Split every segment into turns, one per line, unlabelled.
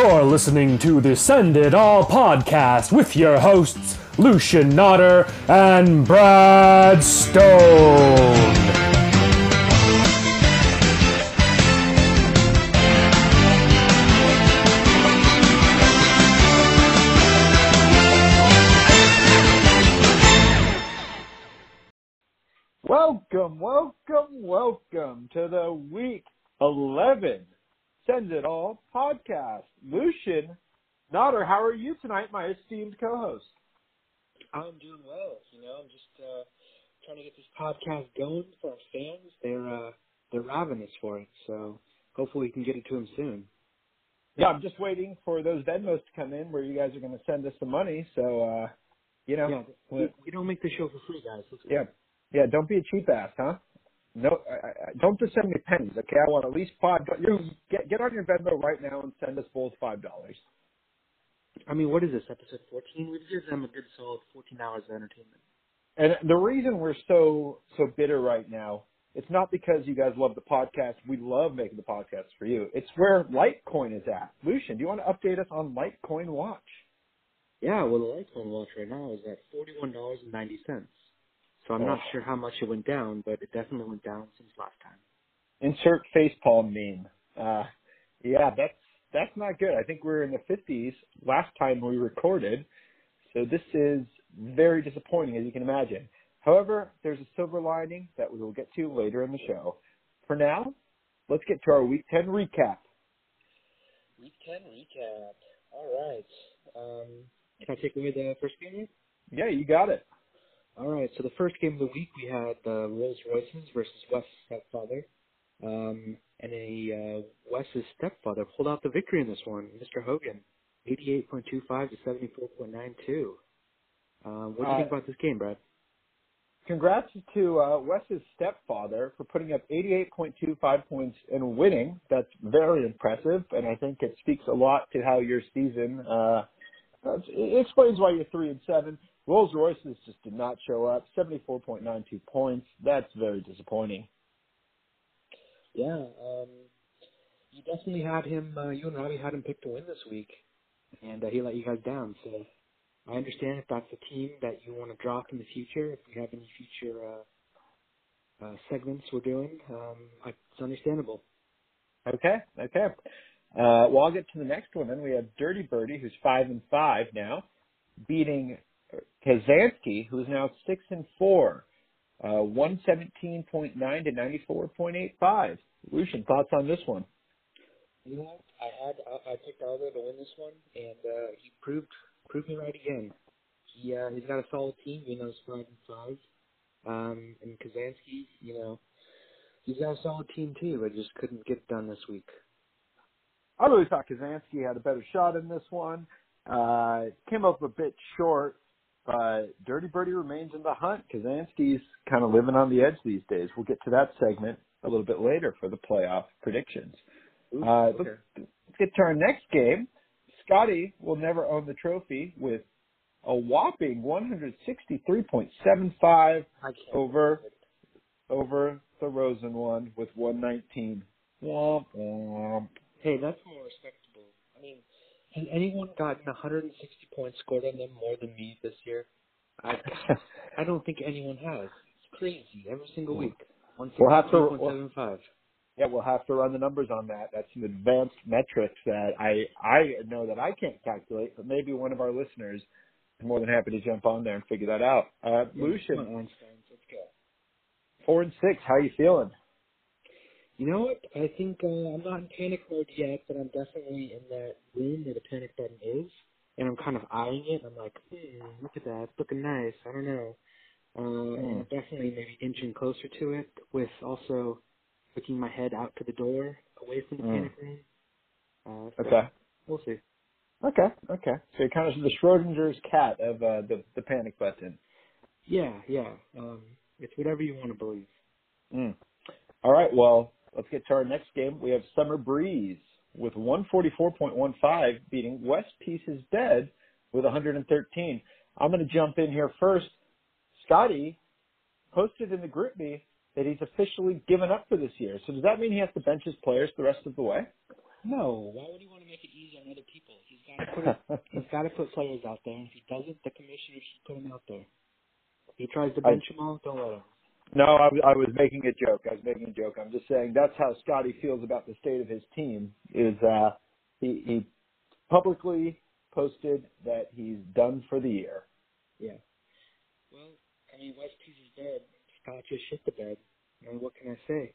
You're listening to the Send It All podcast with your hosts, Lucian Nodder and Brad Stone.
Welcome, welcome, welcome to the week 11 Send It All podcast. Lucian Nodder, how are you tonight, my esteemed co-host?
I'm doing well. You know, I'm just uh, trying to get this podcast going for our fans. They're uh, they're ravenous for it, so hopefully we can get it to them soon.
Yeah, I'm just waiting for those Venmos to come in where you guys are going to send us some money. So, uh, you know,
Yeah, we, we don't make the show for free, guys.
Yeah, yeah. Don't be a cheap ass, huh? No, I, I, don't just send me pennies, okay? I want at least five. You get get on your Venmo right now and send us both five dollars.
I mean, what is this episode 14? We've given them a good solid 14 hours of entertainment.
And the reason we're so so bitter right now, it's not because you guys love the podcast. We love making the podcast for you. It's where Litecoin is at. Lucian, do you want to update us on Litecoin Watch?
Yeah, well, the Litecoin watch right now is at $41.90. So I'm not sure how much it went down, but it definitely went down since last time.
Insert facepalm meme. Uh, yeah, that's that's not good. I think we were in the 50s last time we recorded, so this is very disappointing, as you can imagine. However, there's a silver lining that we will get to later in the show. For now, let's get to our Week 10 recap.
Week 10 recap. All right. Um, can I take away the first game?
Yeah, you got it.
All right. So the first game of the week, we had the Rolls Royces versus Wes's stepfather. Um, and a uh, Wes's stepfather pulled out the victory in this one, Mr. Hogan, 88.25 to 74.92. Um, what do you
Uh,
think about this game, Brad?
Congrats to uh, Wes's stepfather for putting up 88.25 points and winning. That's very impressive, and I think it speaks a lot to how your season. Uh, it explains why you're three and seven. Rolls Royces just did not show up. 74.92 points. That's very disappointing.
Yeah. Um, you definitely had him. Uh, you and Robbie had him picked to win this week, and uh, he let you guys down. So I understand if that's a team that you want to drop in the future. If we have any future uh, uh, segments we're doing, um, I, it's understandable.
Okay, okay. Uh, well, I'll get to the next one. Then we have Dirty Birdie, who's five and five now, beating Kazansky, who's now six and four, uh, one seventeen point nine to ninety four point eight five. Lucian, thoughts on this one?
You know what? I had I, I picked Aldo to win this one, and uh, he proved proved me right again. He uh, he's got a solid team. You know, it's five and five. Um, and Kazansky, you know, he's got a solid team too, but just couldn't get it done this week.
I really thought Kazansky had a better shot in this one. Uh, came up a bit short, but Dirty Birdie remains in the hunt. Kazansky's kind of living on the edge these days. We'll get to that segment a little bit later for the playoff predictions.
Ooh,
Uh,
okay.
let's, let's get to our next game. Scotty will never own the trophy with a whopping 163.75 over over the Rosen one with 119. Womp womp.
Hey, that's more respectable. I mean, has anyone gotten 160 points scored on them more than me this year? I I don't think anyone has. It's crazy every single week.
We'll have to-
163.75.
Yeah, we'll have to run the numbers on that. That's some advanced metrics that I I know that I can't calculate, but maybe one of our listeners is more than happy to jump on there and figure that out. Uh,
Come
Lucian,
on, let's go.
four and six. How you feeling?
You know what? I think uh, I'm not in panic mode yet, but I'm definitely in that room where the panic button is, and I'm kind of eyeing it. And I'm like, hmm, look at that, it's looking nice. I don't know. Uh, and I'm definitely maybe inching closer to it, with also looking my head out to the door, away from the
Mm.
panic room. Uh, so
Okay.
We'll see.
Okay. Okay. So you're kind of the Schrodinger's cat of uh, the the panic button.
Yeah, yeah. Um, it's whatever you want to believe.
Mm. All right. Well, let's get to our next game. We have Summer Breeze with 144.15 beating West Pieces Dead with 113. I'm going to jump in here first. Scotty posted in the group me that he's officially given up for this year. So does that mean he has to bench his players the rest of the way?
No, why would he want to make it easy on other people? He's got to put he's got to put players out there, if he doesn't, the commissioner should put him out there. If he tries to bench them all, don't let him.
No, I, was- I was making a joke. I was making a joke. I'm just saying that's how Scotty feels about the state of his team. Is uh, he he publicly posted that he's done for the year.
Yeah. Well, I mean, West Piece is dead. Scott just shit the bed. I mean, what can I say?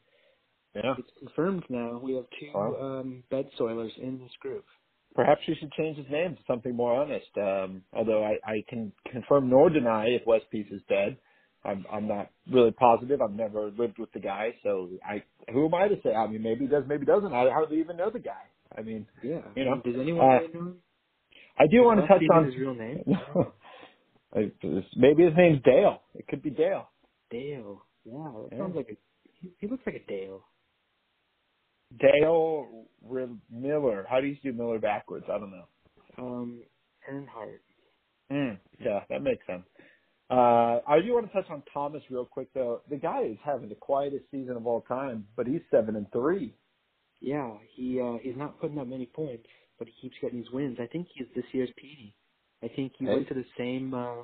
Yeah.
It's confirmed now. We have two
Wow.
um, bed soilers in this group.
Perhaps you should change his name to something more honest. Um, although I, I can confirm nor deny if West Piece is dead. I'm I'm not really positive. I've never lived with the guy, so I who am I to say? I mean, maybe he does, maybe he doesn't. I hardly even know the guy. I mean,
Yeah.
You know,
Does anyone
uh,
know him?
I do want to touch on
his real name.
Maybe his name's Dale. It could be Dale.
Dale. Yeah, that
Yeah.
sounds like a. He, he looks like a Dale.
Dale R- Miller. How do you do Miller backwards? I don't know.
Um, Earnhardt.
Mm, yeah, that makes sense. Uh, I do want to touch on Thomas real quick though. The guy is having the quietest season of all time, but he's seven and three.
Yeah, he uh he's not putting up many points, but he keeps getting these wins. I think he's this year's PD. I think he
Hey.
went to the same uh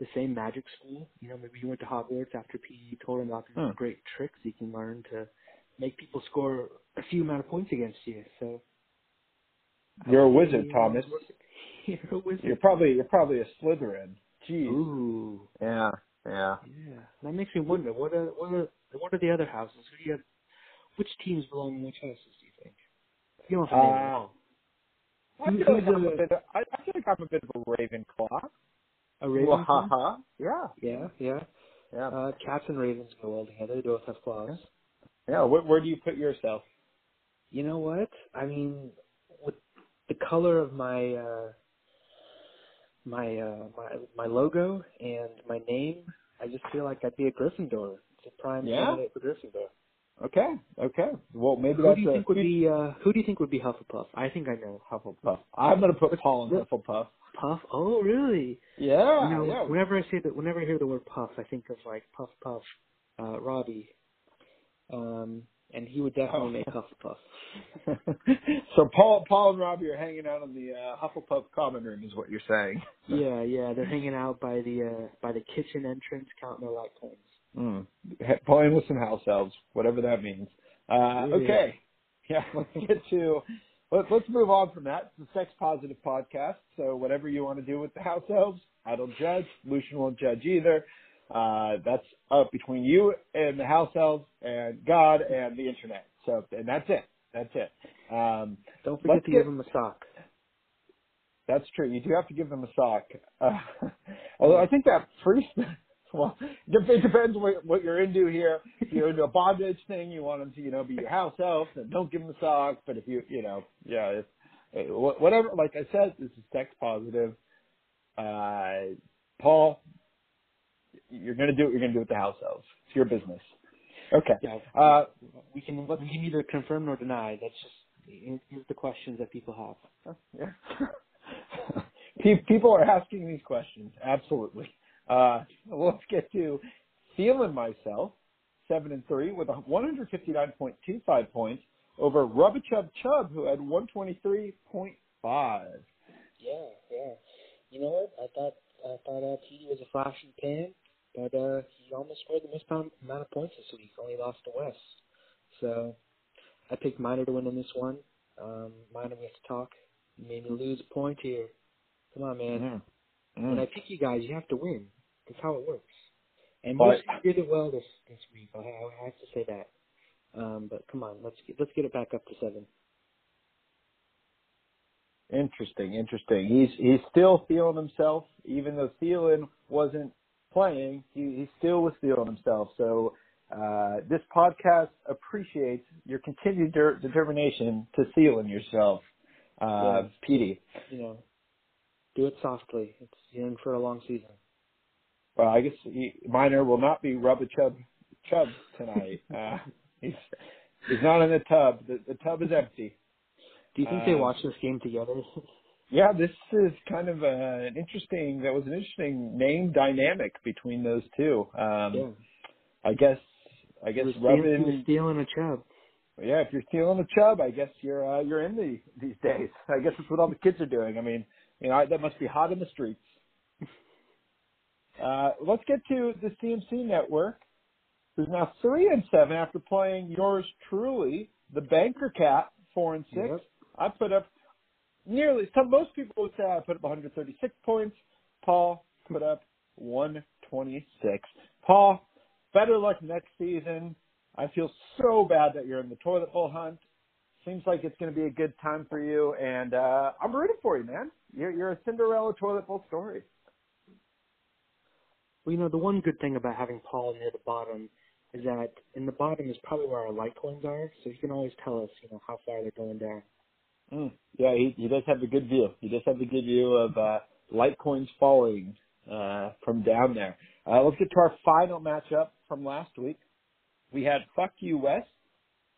the same magic school. You know, maybe he went to Hogwarts after PD told him about these
Hmm.
great tricks he can learn to make people score a few amount of points against you. So
You're a wizard, Thomas.
You're a wizard.
You're probably you're probably a Slytherin. Jeez.
Ooh.
Yeah, yeah.
Yeah. That makes me wonder what are what are what are the other houses? Who do you have which teams belong in which houses do you think? You don't have to name
Uh. I
Who-
feel like I'm a
a-
bit. Of, I, I feel like I'm a bit of a Ravenclaw.
A Raven
Well,
fan?
ha ha. Yeah,
Yeah, yeah.
yeah,
Uh, cats and ravens go well together. They both have claws.
yeah. Where, where do you put yourself?
You know what? I mean, with the color of my uh, my uh, my my logo and my name, I just feel like I'd be a Gryffindor. It's a prime
Yeah?
candidate for Gryffindor.
Okay, okay. Well, maybe
Who
that's
do you
a,
think would be uh, Who do you think would be Hufflepuff? I think I know.
Hufflepuff. I'm gonna put Paul in Hufflepuff.
Puff? Oh, really?
Yeah,
you know,
yeah.
whenever I say that, whenever I hear the word puff, I think of like Puff Puff, uh, Robbie, um, and he would definitely
Oh.
make Hufflepuff.
so Paul, Paul and Robbie are hanging out in the uh, Hufflepuff common room, is what you're saying.
Yeah, yeah, they're hanging out by the uh by the kitchen entrance, counting their light coins.
Mm. Playing with some house elves, whatever that means. Uh,
Yeah.
okay, yeah. Let's get to. Let, let's move on from that. It's a sex positive podcast, so whatever you want to do with the house elves, I don't judge. Lucian won't judge either. Uh, that's up between you and the house elves and God and the internet. So, and that's it. That's it. Um,
Don't forget to
get-
give them a sock.
That's true. You do have to give them a sock. Uh, although I think that priest, well, it depends what, what you're into here. If you're into a bondage thing, you want them to, you know, be your house elf, then don't give them a sock. But if you, you know, yeah, if, eh, whatever. Like I said, this is sex positive. Uh, Paul, you're gonna do what you're gonna do with the house elves. It's your business. Okay.
Yeah,
Uh,
we can we can neither confirm nor deny. That's just here's the questions that people have.
Yeah. People are asking these questions. Absolutely. Uh, let's get to feeling myself. Seven and three with a 159.25 points over Rubachub Chubb, who had 123.5.
Yeah, yeah. You know what? I thought I thought uh, TD was a flash in the pan, but uh, he almost scored the most amount amount of points this week. Only lost to West. So I picked Minor to win in this one. Um, Minor, we have to talk. You made me lose a point here. Come on, man.
Mm.
When I pick you guys, you have to win. That's how it works. And
But-
most did it well this this week. I, I have to say that. Um, but come on, let's get let's get it back up to seven.
Interesting, interesting. He's he's still feeling himself, even though Thielen wasn't playing. He, he still was feeling himself. So uh, this podcast appreciates your continued der- determination to Thielen yourself, uh,
Yes.
Petey.
You know, do it softly. It's you're in for a long season.
Well, I guess he, Minor will not be rub a chub chub tonight. uh, he's he's not in the tub. The, the tub is empty.
Do you think they
Uh,
watch this game together?
Yeah, this is kind of uh, an interesting. That was an interesting name dynamic between those two. Um,
yeah.
I guess. I guess
was stealing, he was
Rubbin.
stealing a chub.
Yeah, if you're stealing a chub, I guess you're uh, you're in the these days. I guess that's what all the kids are doing. I mean, you know, that must be hot in the streets. Uh, let's get to the CMC network, who's now three and seven after playing yours truly, the Banker Cat, four and six.
Yep.
I put up nearly. Some most people would say I put up 136 points. Paul put up 126. Paul, better luck next season. I feel so bad that you're in the toilet bowl hunt. Seems like it's going to be a good time for you, and uh, I'm rooting for you, man. You're, you're a Cinderella toilet bowl story.
Well, you know, the one good thing about having Paul near the bottom is that in the bottom is probably where our light coins are, so he can always tell us, you know, how far they're going down.
Mm. Yeah, he, he does have a good view. He does have a good view of uh, Litecoins falling uh, from down there. Uh, let's get to our final matchup from last week. We had Fuck You West,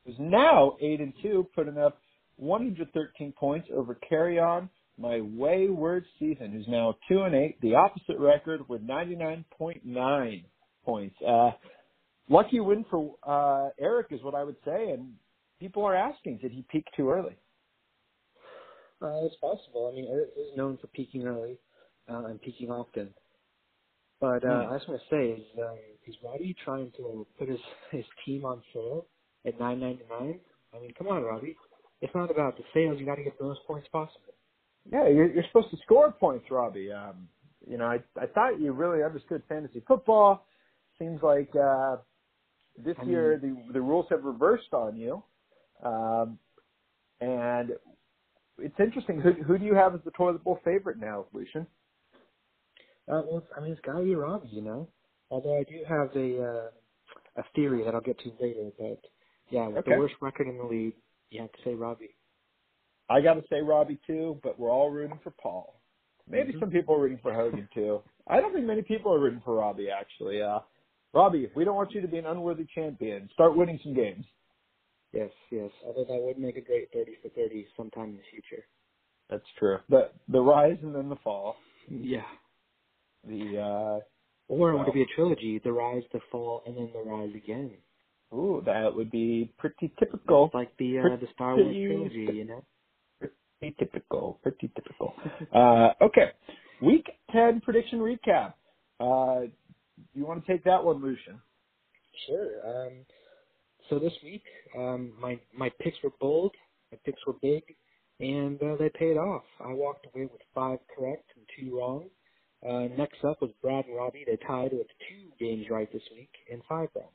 who's now eight and two, putting up 113 points over Carry On, my wayward season, who's now two and eight, the opposite record with 99.9 points. Uh, lucky win for uh, Eric is what I would say, and people are asking, did he peak too early?
Uh, it's possible. I mean, Eric is known for peaking early uh, and peaking often. But uh,
Hmm.
I just want to say, is um, is Robbie trying to put his his team on sale at nine ninety nine? I mean, come on, Robbie. It's not about the sales. You got to get the most points possible.
Yeah, you're, you're supposed to score points, Robbie. Um, you know, I I thought you really understood fantasy football. Seems like uh, this
I
year the the rules have reversed on you, um, and it's interesting. Who who do you have as the toilet bowl favorite now, Lucian?
Uh, well, I mean, it's got to be Robbie, you know. Although I do have a uh, a theory that I'll get to later, but yeah, with
Okay.
the worst record in the league, you have to say Robbie.
I got to say Robbie too, but we're all rooting for Paul. Maybe
Mhm.
some people are rooting for Hogan too. I don't think many people are rooting for Robbie actually. Uh, Robbie, we don't want you to be an unworthy champion. Start winning some games.
Yes, yes. Although that would make a great thirty for thirty sometime in the future.
That's true. The the rise and then the fall.
Yeah.
The uh
Or would it be a trilogy? The rise, the fall, and then the rise again.
ooh, that would be pretty typical.
It's like the uh, the Star Wars trilogy, you know.
Pretty typical. Pretty typical. Uh okay. Week ten prediction recap. Uh you want to take that one, Lucian?
Sure. Um, so this week, um, my my picks were bold, my picks were big, and uh, they paid off. I walked away with five correct and two wrong. Uh, next up was Brad and Robbie. They tied with two games right this week and five wrong.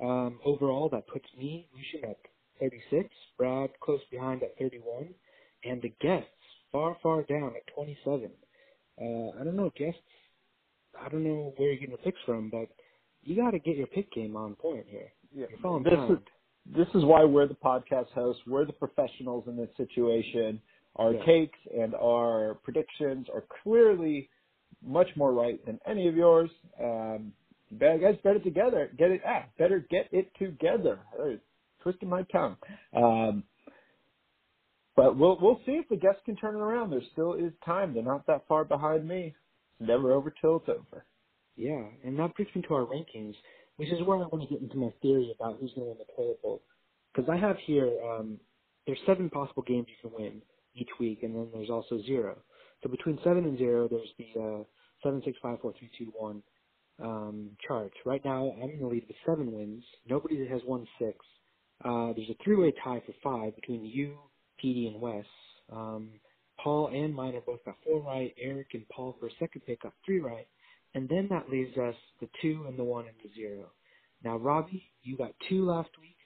Um, overall, that puts me, Lucian, at 36, Brad close behind at 31, and the guests far, far down at 27. Uh, I don't know, guests. I don't know where you're getting your picks from, but you got to get your pick game on point here.
Yeah.
Falling
This is this is why we're the podcast hosts. We're the professionals in this situation. Our
Yeah.
takes and our predictions are clearly much more right than any of yours. Um, better, guys, better together. Get it. Ah, better get it together. Uh, twisting my tongue. Um, but we'll we'll see if the guests can turn it around. There still is time. They're not that far behind me. It's never over till it's over.
Yeah, and that brings me to our rankings, which is where I want to get into my theory about who's going to win the toilet bowl. Because I have here, um, there's seven possible games you can win each week, and then there's also zero. So between seven and zero, there's the uh, seven, six, five, four, three, two, one um, chart. Right now, I'm in the lead with seven wins. Nobody has won six. Uh, there's a three-way tie for five between you, Petey, and Wes. Um, Paul and mine are both got four right. Eric and Paul for a second pick got three right. And then that leaves us the two and the one and the zero. Now, Robbie, you got two last week.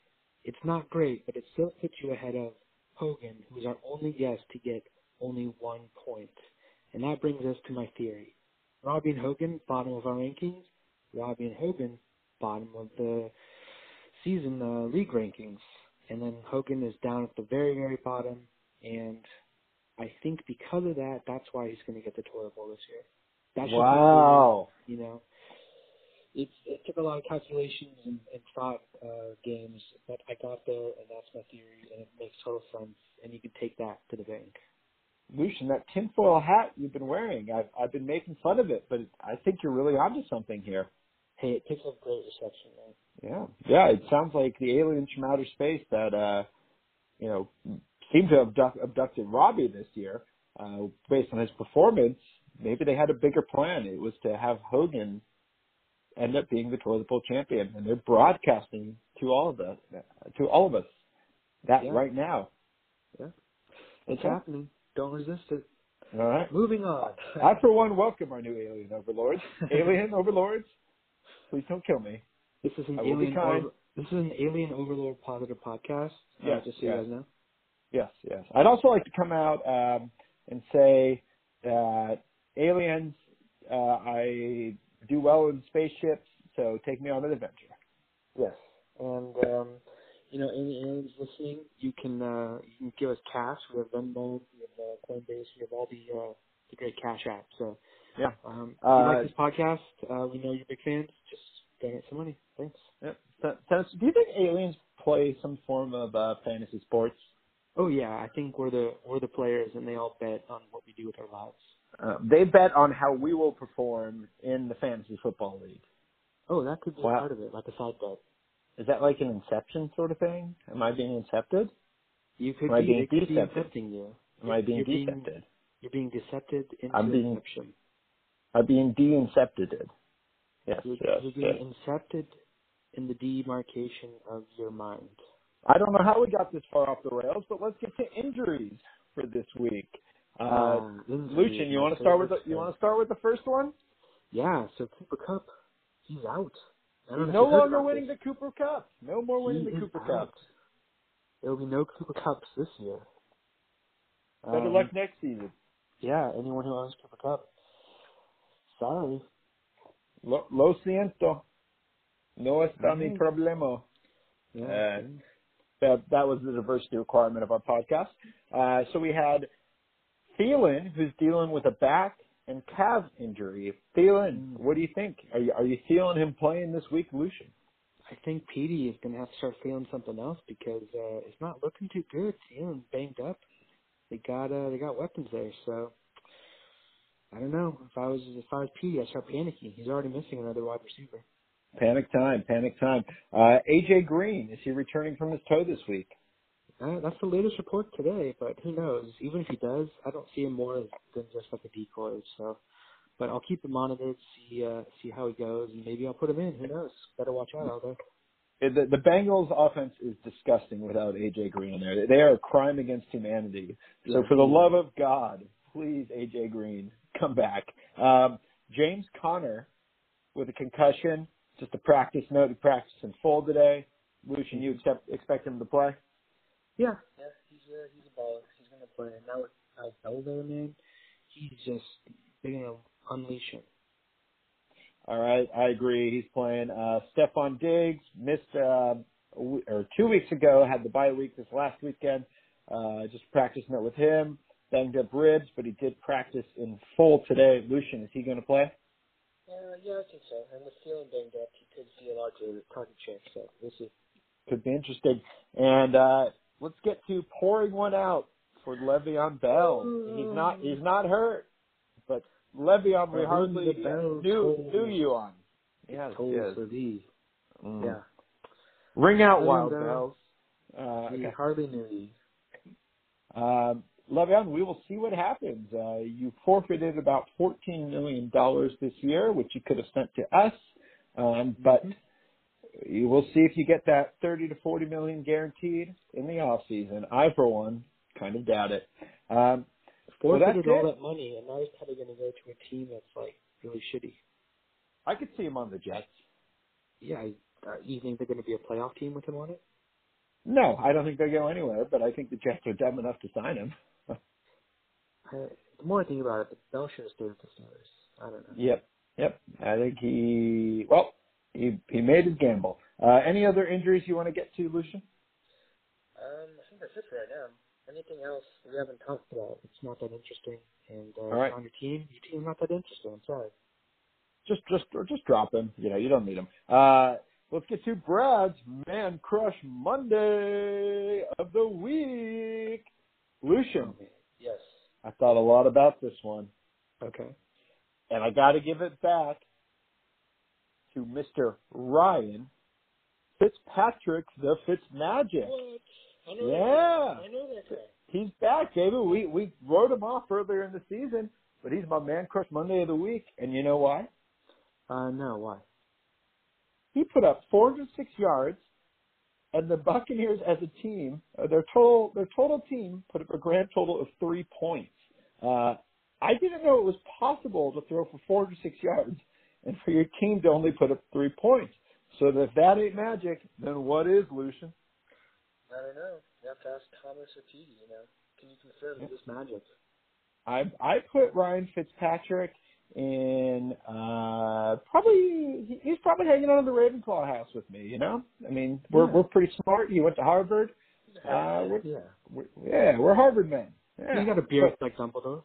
It's not great, but it still puts you ahead of Hogan, who's our only guest to get only one point. And that brings us to my theory. Robbie and Hogan, bottom of our rankings. Robbie and Hogan, bottom of the season uh, league rankings. And then Hogan is down at the very, very bottom. And I think because of that, that's why he's going to get the toilet bowl this year. That's just
Wow.
you know. It's it took a lot of calculations and, and thought uh, games, but I got there, and that's my theory, and it makes total sense. And you can take that to the bank.
Lucian, that tinfoil hat you've been wearing, I've I've been making fun of it, but I think you're really onto something here.
hey, it picks up great reception, man.
Yeah, yeah. It sounds like the aliens from outer space that uh, you know seem to have abduct- abducted Robbie this year, uh, based on his performance. Maybe they had a bigger plan. It was to have Hogan end up being the toilet bowl champion, and they're broadcasting to all of us, to all of us, that
Yeah.
right now.
Yeah, It's
Okay.
happening. Don't resist it.
All right.
Moving on.
I, for one, welcome our new alien overlords. Alien overlords, please don't kill me.
This is an alien. Over, this is an alien overlord positive podcast. uh,
Yes,
just so
yes.
you guys know.
Yes, yes. I'd also like to come out um, and say that aliens, uh, I do well in spaceships, so take me on an adventure.
Yes. And um, you know, any aliens listening, you can uh, you can give us cash. We have Venmo, we have uh, Coinbase, we have all the uh, the great cash apps. So
Yeah.
um, if
Uh,
you like this podcast, uh, we know you're big fans. Just donate some money. Thanks.
Yep. So, so, do you think aliens play some form of uh, fantasy sports?
Oh yeah, I think we're the we're the players, and they all bet on what we do with our lives.
Uh, they bet on how we will perform in the fantasy football league.
Oh, that could be
Wow.
part of it, like a side bet.
Is that like an inception sort of thing? Am I being incepted?
You could
Am I
be,
being
they could be incepting you.
Am I being
You're being-
decepted?
You're being decepted into
I'm being-
inception.
I'm being de-incepted. Yes,
You're,
yes,
you're
yes.
being incepted in the demarcation of your mind.
I don't know how we got this far off the rails, but let's get to injuries for this week. Uh,
Um, this
Lucian, you want to start with the, you want to start with the first one?
Yeah, so Cooper Kupp, he's out. I don't know
He's no longer winning
this.
the Cooper Cup. No more winning
He
the Cooper. Cup.
There will be no Cooper Cups this year.
Better
Um,
luck next season.
Yeah, anyone who owns Cooper Kupp. Sorry.
Lo, lo siento. No está mi problema.
Yeah.
Uh, That that was the diversity requirement of our podcast. Uh, so we had Thielen, who's dealing with a back and calf injury. Thielen,
Mm.
what do you think? Are you are you feeling him playing this week, Lucian?
I think Petey is going to have to start feeling something else because uh, it's not looking too good. Feeling banged up. They got uh, they got weapons there, so I don't know. If I was if I was Petey, I'd start panicking. He's already missing another wide receiver.
Panic time, panic time. Uh, AJ Green, is he returning from his toe this week?
Uh, that's the latest report today, but who knows? Even if he does, I don't see him more than just like a decoy. So, but I'll keep him monitored, see uh, see how he goes, and maybe I'll put him in. Who knows? Better watch out out there.
The, the Bengals offense is disgusting without AJ Green in there. They are a crime against humanity. So for the love of God, please AJ Green, come back. Um, James Conner with a concussion, just a practice note. He practiced in full today. Lucian, you accept, expect him to play?
Yeah, yeah, he's a he's a baller. He's gonna play. And now with Al there, man, he's just they're gonna unleash him.
All right, I agree. He's playing. Uh, Stefon Diggs missed uh, a w- or two weeks ago. Had the bye week this last weekend. Uh, just practicing it with him. Banged up ribs, but he did practice in full today. Lucian, is he going to play?
Uh, yeah, I think so. And with feeling banged up, he could see a larger target share. So we'll see.
Could be interesting. And uh, let's get to pouring one out for Le'Veon Bell. He's not he's not hurt, but Le'Veon we hardly
bell
knew
tolls.
knew you on. Yes,
Told
yes.
for thee.
Mm.
Yeah,
Ring out,
And,
Wild
uh,
Bells. Uh,
we
okay.
hardly knew you.
Um, Le'Veon, we will see what happens. Uh, you forfeited about $14 million this year, which you could have sent to us. Um, but
Mhm.
You will see if you get that 30 to 40 million guaranteed in the off season. I, for one, kind of doubt it. Um,
Forfeited all that money, and now he's probably going to go to a team that's like really shitty.
I could see him on the Jets.
Yeah, I, uh, you think they're going to be a playoff team with him on it?
No, I don't think they'll go anywhere, but I think the Jets are dumb enough to sign him.
I, the more I think about it, the Bell should have stayed with the Steelers. I don't know.
Yep, yep. I think he, well, he he made his gamble. Uh, any other injuries you want to get to, Lucian?
Um, I think that's it for right now. Anything else we haven't talked about? It's not that interesting. And uh,
All right.
on your team, your team's not that interesting. I'm sorry.
Just just or just drop him. You know, you don't need him. Uh, let's get to Brad's Man Crush Monday of the week. Lucian,
Yes.
I thought a lot about this one,
Okay.
and I got to give it back to Mr. Ryan Fitzpatrick, the Fitzmagic.
What? I know
Yeah.
That. I know that guy.
He's back, David. We we wrote him off earlier in the season, but he's my man crush Monday of the week, and you know why?
Uh, no, why?
He put up 406 yards, and the Buccaneers as a team, uh, their total their total team put up a grand total of three points. Uh, I didn't know it was possible to throw for 406 yards, and for your team to only put up three points. So if that ain't magic, then what is, Lucian?
I don't know. You have to ask Thomas or Petey, you know. Can you confirm this magic?
I I put Ryan Fitzpatrick in uh probably he- he's probably hanging out in the Ravenclaw house with me, you know? I mean, we're
Yeah.
we're pretty smart. He went to Harvard. Uh, we're,
yeah.
we're yeah, we're Harvard men. Yeah.
You got a beard like Dumbledore.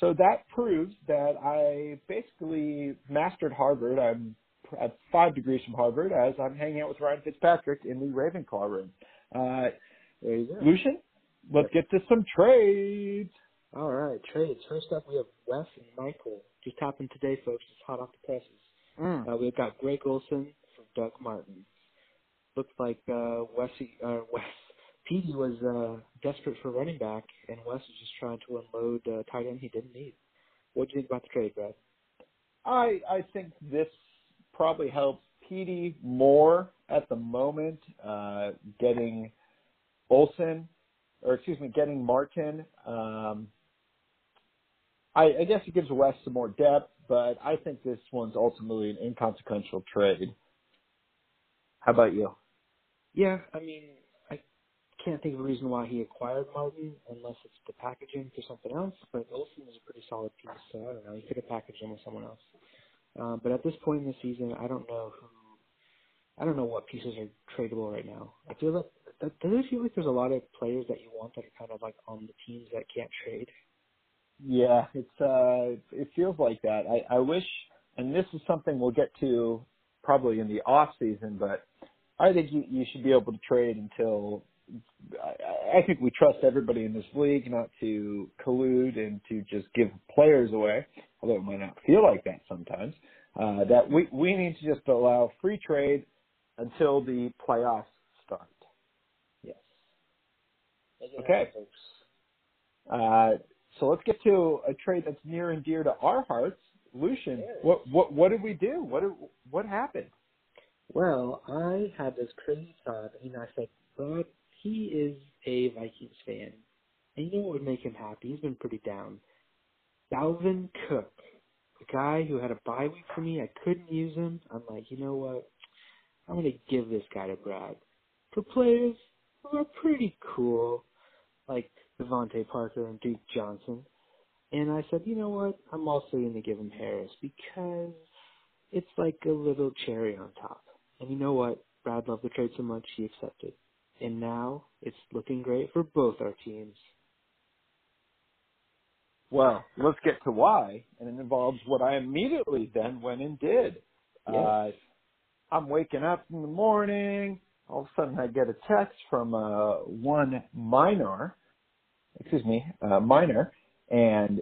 So, that proves that I basically mastered Harvard. I'm at five degrees from Harvard as I'm hanging out with Ryan Fitzpatrick in the Ravenclaw room. Uh,
There you go.
Lucian, let's get to some trades.
All right, trades. First up, we have Wes and Michael. Just happened today, folks. It's hot off the presses.
Mm.
Uh, we've got Greg Olsen from Doug Martin. Looks like uh, Wesy, uh, Wes Petey was uh, desperate for running back, and Wes was just trying to unload uh, tight end he didn't need. What do you think about the trade, Brad?
I I think this probably helps Petey more at the moment, uh, getting Olsen, or excuse me, getting Martin. Um, I, I guess it gives West some more depth, but I think this one's ultimately an inconsequential trade. How about you?
Yeah, I mean, can't think of a reason why he acquired Martin unless it's the packaging for something else. But Olsen is a pretty solid piece, so I don't know. He could have packaged him with someone else. Um, but at this point in the season, I don't know who. I don't know what pieces are tradable right now. I feel like does it feel like there's a lot of players that you want that are kind of like on the teams that can't trade?
Yeah, it's uh it feels like that. I, I wish and this is something we'll get to probably in the off season, but I think you, you should be able to trade until I, I think we trust everybody in this league not to collude and to just give players away, although it might not feel like that sometimes. Uh, that we we need to just allow free trade until the playoffs start.
Yes.
Okay. Uh, so let's get to a trade that's near and dear to our hearts. Lucian, what what what did we do? What did, what happened?
Well, I had this crazy thought, and I said, Brad, he is a Vikings fan. And you know what would make him happy? He's been pretty down. Dalvin Cook, the guy who had a bye week for me, I couldn't use him. I'm like, you know what? I'm to give this guy to Brad. For players who are pretty cool, like DeVante Parker and Duke Johnson. And I said, you know what? I'm also going to give him Harris because it's like a little cherry on top. And you know what? Brad loved the trade so much he accepted. And now it's looking great for both our teams.
Well, let's get to why, and it involves what I immediately then went and did.
Yes.
Uh, I'm waking up in the morning. All of a sudden, I get a text from uh, one minor, excuse me, uh, minor, and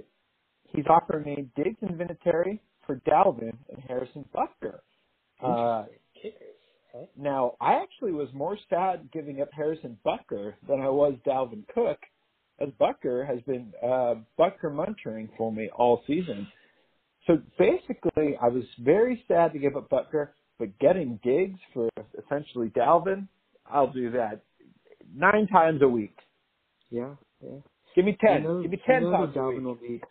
he's offering me Diggs and Vinatieri for Dalvin and Harrison Butker. Uh,
Interesting. Kickers, huh?
Now, I actually was more sad giving up Harrison Butker than I was Dalvin Cook, as Butker has been uh, Butker munching for me all season. So basically, I was very sad to give up Butker, but getting Diggs for essentially Dalvin, I'll do that nine times a week.
Yeah, yeah.
Give me ten.
Know,
Give me ten times
that
a
Dalvin
week.
will be.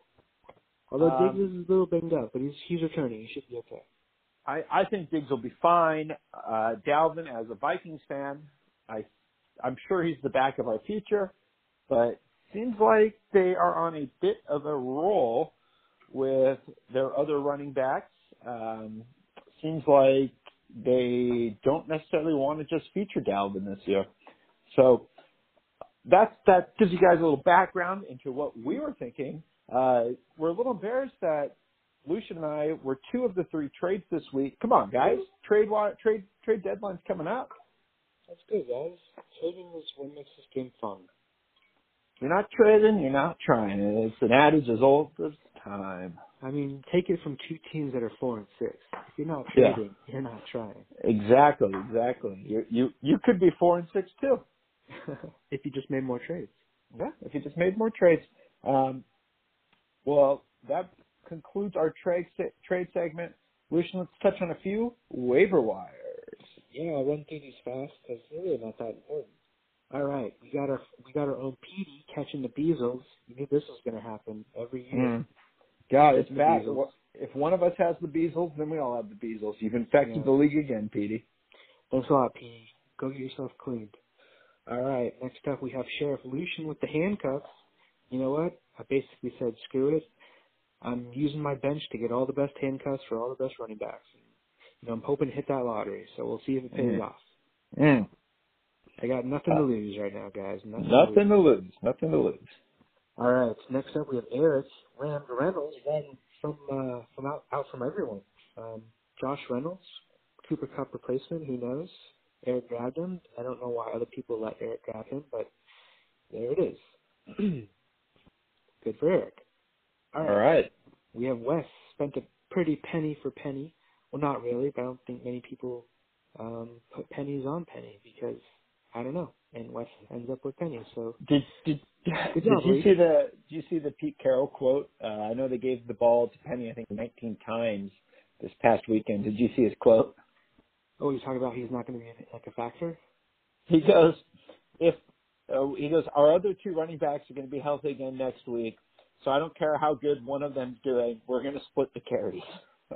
Although
Um,
Diggs is a little banged up, but he's he's returning. He should be okay.
I, I think Diggs will be fine. Uh, Dalvin, as a Vikings fan, I, I'm sure he's the back of our future, but seems like they are on a bit of a roll with their other running backs. Um, seems like they don't necessarily want to just feature Dalvin this year. So that's that gives you guys a little background into what we were thinking. Uh, we're a little embarrassed that Lucian and I were two of the three trades this week. Come on, guys, trade trade trade deadline's coming up.
That's good, guys. Trading is what makes this game fun.
you're not trading, you're not trying. It's an adage as old as time.
I mean, take it from two teams that are four and six. If you're not
Yeah.
trading, you're not trying.
Exactly, exactly. You you you could be four and six too.
if you just made more trades.
Yeah, if you just made more trades. Um, well, that concludes our trade se- trade segment. Lucian, let's touch on a few waiver wires.
Yeah, I'll run through these fast because they're really not that important. All right, we got our we got our own Petey catching the Beazles. You knew this was going to happen every year.
Mm. God, it's bad. If one of us has the Beazles, then we all have the Beazles. You've infected
Yeah.
the league again, Petey.
Thanks a lot, Petey. Go get yourself cleaned. All right, next up we have Sheriff Lucian with the handcuffs. You know what? I basically said screw it. I'm using my bench to get all the best handcuffs for all the best running backs. You know, I'm hoping to hit that lottery, so we'll see if it pays
Mm.
off.
Mm.
I got nothing to lose right now, guys. Nothing. to lose.
Nothing to lose. Nothing to lose.
All right. Next up, we have Eric Ram Reynolds, one from uh, from out, out from everyone. Um, Josh Reynolds, Cooper Kupp replacement. Who knows? Eric grabbed him. I don't know why other people let Eric grab him, but there it is. Good for Eric. All
All
right.
right.
We have Wes spent a pretty penny for penny. Well, not really, but I don't think many people um, put pennies on penny because I don't know. And Wes ends up with pennies. So
Did did did
job,
you see the did you see the Pete Carroll quote? Uh, I know they gave the ball to Penny I think 19 times this past weekend. Did you see his quote?
Oh, you're talking about he's not going to be like a factor?
He goes, if uh, he goes, our other two running backs are going to be healthy again next week. So I don't care how good one of them's doing. We're going to split the carries.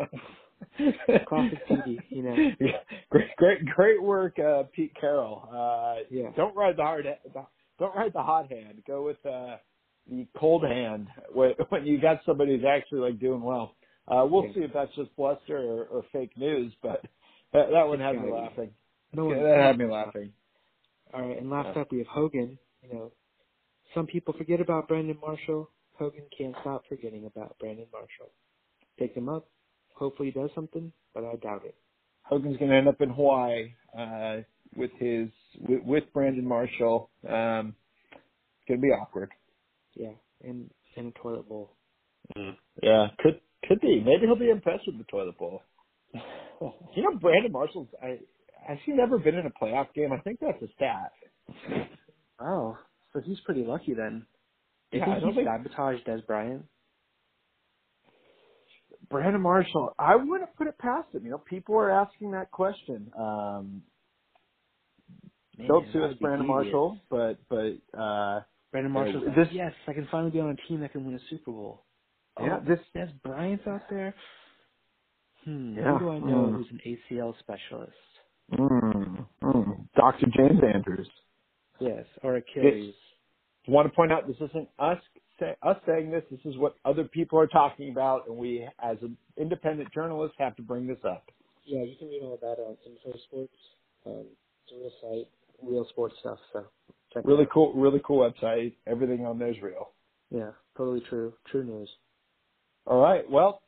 Classic PD, you know.
Yeah. Great, great, great work, uh, Pete Carroll. Uh,
Yeah.
Don't ride the hard, don't ride the hot hand. Go with uh, the cold hand when, when you got somebody who's actually like doing well. Uh, we'll
Yeah.
see if that's just bluster or, or fake news, but that, that one had me laughing.
No
Yeah, that had me laughing.
All right, and last
Yeah.
up we have Hogan. You know, some people forget about Brandon Marshall. Hogan can't stop forgetting about Brandon Marshall. Pick him up. Hopefully he does something, but I doubt it.
Hogan's going to end up in Hawaii uh, with his with, with Brandon Marshall. Um, it's going to be awkward.
Yeah, in in a toilet bowl.
Yeah, could could be. Maybe he'll be impressed with the toilet bowl. You know, Brandon Marshall's. I has he never been in a playoff game? I think that's a stat.
Oh, so he's pretty lucky then. Do you
Yeah,
think he sabotaged Dez Bryant?
Brandon Marshall. I wouldn't put it past him. You know, people are asking that question. Um, don't sue us, Brandon. Marshall, but but uh,
Brandon Marshall's
this-
like, yes, I can finally be on a team that can win a Super Bowl.
yeah,
oh,
this
Dez Bryant's out there. Hmm.
Yeah.
Who do I know
Mm.
who's an ACL specialist?
mm, mm, Dr. James Andrews.
Yes, or Achilles.
Want to point out this isn't us say, us saying this. This is what other people are talking about, and we, as an independent journalist, have to bring this up.
Yeah, you can read all that on Info Sports. Um, it's a real site, real sports stuff. So check it
Really cool, really cool website. Everything on there is real.
Yeah, totally true. True news.
All right. Well,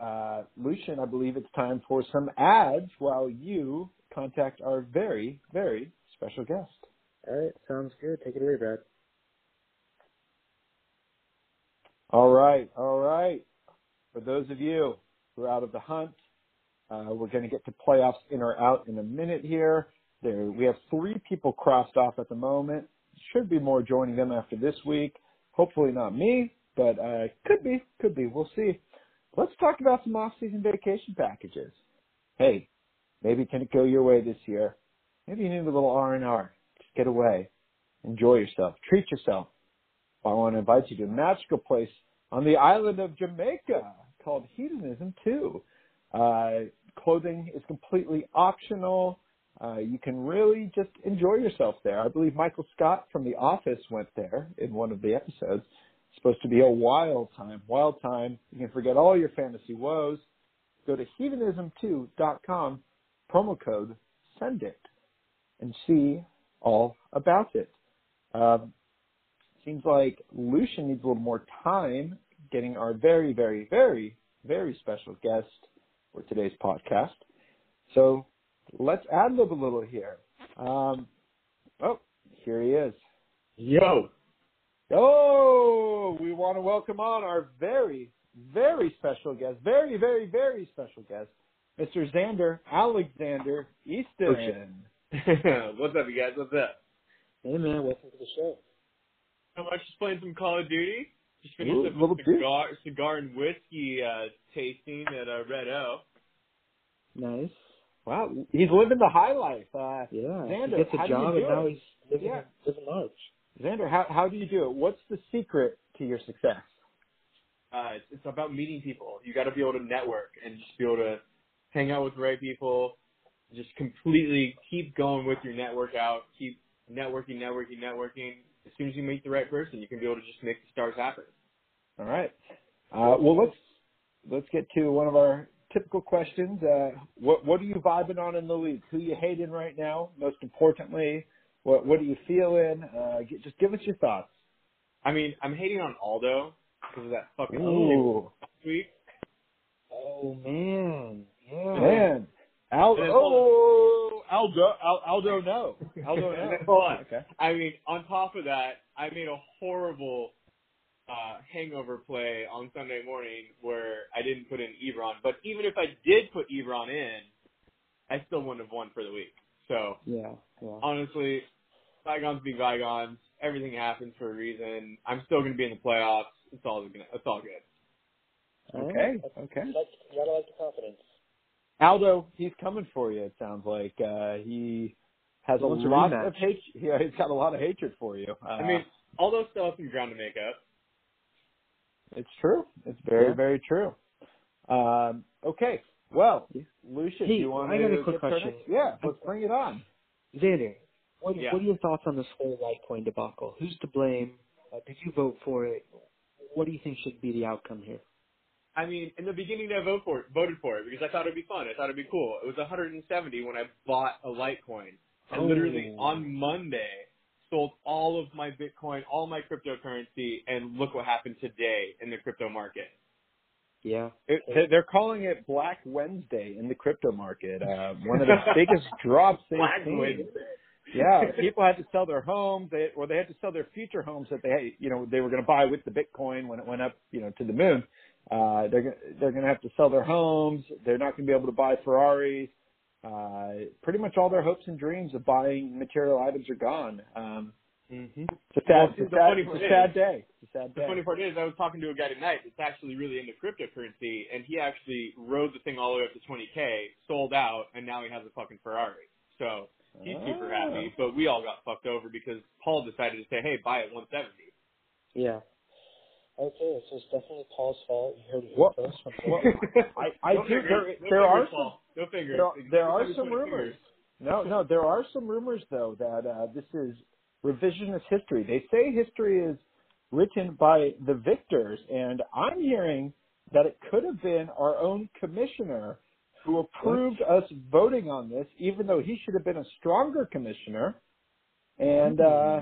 uh, Lucian, I believe it's time for some ads while you contact our very, very special guest.
All right, sounds good. Take it away, Brad.
All right, all right. For those of you who are out of the hunt, uh, we're going to get to playoffs in or out in a minute here. There, we have three people crossed off at the moment. Should be more joining them after this week. Hopefully not me, but uh, could be, could be. We'll see. Let's talk about some off-season vacation packages. Hey, maybe can it go your way this year. Maybe you need a little R and R. Get away, enjoy yourself, treat yourself. I want to invite you to a magical place on the island of Jamaica called Hedonism 2. Uh, clothing is completely optional. Uh, you can really just enjoy yourself there. I believe Michael Scott from The Office went there in one of the episodes. It's supposed to be a wild time, wild time. You can forget all your fantasy woes. Go to hedonism2.com, promo code send it, and see all about it. Um, seems like Lucian needs a little more time getting our very, very, very, very special guest for today's podcast. So let's ad lib a little here. Um, oh, here he is.
Yo,
Oh, we want to welcome on our very, very special guest, very, very, very special guest, Mr. Xander Alexander Easton.
What's up, you guys? What's up?
Hey man, welcome to the show.
How much just playing some Call of Duty? Just finished
Ooh,
up
little
a cigar, cigar and whiskey uh, tasting at uh, Red O.
Nice.
Wow, he's living the high life. Uh,
Yeah.
Xander,
he gets
how
a
do you
job
do
and now
it?
he's living,
Yeah.
living large.
Xander, how how do you do it? What's the secret to your success?
Uh, it's, it's about meeting people. You got to be able to network and just be able to hang out with the right people. Just completely keep going with your network out. Keep networking, networking, networking. As soon as you meet the right person, you can be able to just make the stars happen.
All right. Uh, well, let's let's get to one of our typical questions. Uh, what what are you vibing on in the league? Who you hating right now? Most importantly, what what are you feeling? Uh, get, just give us your thoughts.
I mean, I'm hating on Aldo because of that fucking
Ooh,
week.
Oh man. Yeah.
man, Al-
And then-
oh Aldo Al- Aldo no Aldo no.
then hold on.
Okay.
I mean, on top of that, I made a horrible uh, hangover play on Sunday morning where I didn't put in Ebron. But even if I did put Ebron in, I still wouldn't have won for the week. So
Yeah. Yeah.
honestly, bygones be bygones. Everything happens for a reason. I'm still going to be in the playoffs. It's all gonna. It's all good.
All
Okay.
right.
Okay.
You you gotta like the confidence.
Aldo, he's coming for you. It sounds like uh, he has
He
a
wants a
lot
rematch.
of hate. Yeah, he's got a lot of hatred for you. Uh,
I mean, all those still have some ground to make up.
It's true. It's very,
Yeah.
very true. Um, okay. Well,
Yeah.
Lucian,
Hey,
do you want
I
to
got a quick
get started?
question.
Yeah, let's bring it on.
Xander, what,
Yeah.
what are your thoughts on this whole Litecoin debacle? Who's to blame? Uh, did you vote for it? What do you think should be the outcome here?
I mean, in the beginning, I vote for it, voted for it because I thought it'd be fun. I thought it'd be cool. It was 170 when I bought a Litecoin. I
Oh.
literally on Monday sold all of my Bitcoin, all my cryptocurrency, and look what happened today in the crypto market.
Yeah.
It, they- they're calling it Black Wednesday in the crypto market. Uh, one of the biggest drops they've
Black
seen.
Wednesday.
Yeah, people had to sell their homes, they, or they had to sell their future homes that they, you know, they were going to buy with the Bitcoin when it went up, you know, to the moon. Uh, they're they're going to have to sell their homes. They're not going to be able to buy Ferraris. Uh, pretty much all their hopes and dreams of buying material items are gone. Um,
Mm-hmm.
it's a sad,
Well,
it's a sad, it's a
is-
day. It's a sad
The
day.
funny part is, I was talking to a guy tonight that's actually really into cryptocurrency, and he actually rode the thing all the way up to 20k, sold out, and now he has a fucking Ferrari. So he's super
Ah.
happy, but we all got fucked over because Paul decided to say, "Hey, buy it 170."
Yeah. Okay, so it's definitely Paul's fault. You heard it
What-
first from
what- I, I do. There,
No
there are some.
Paul. no fingers.
There, there are some rumors. No, no, there are some rumors though that uh, this is revisionist history. They say history is written by the victors, and I'm hearing that it could have been our own commissioner who approved us voting on this, even though he should have been a stronger commissioner. And uh,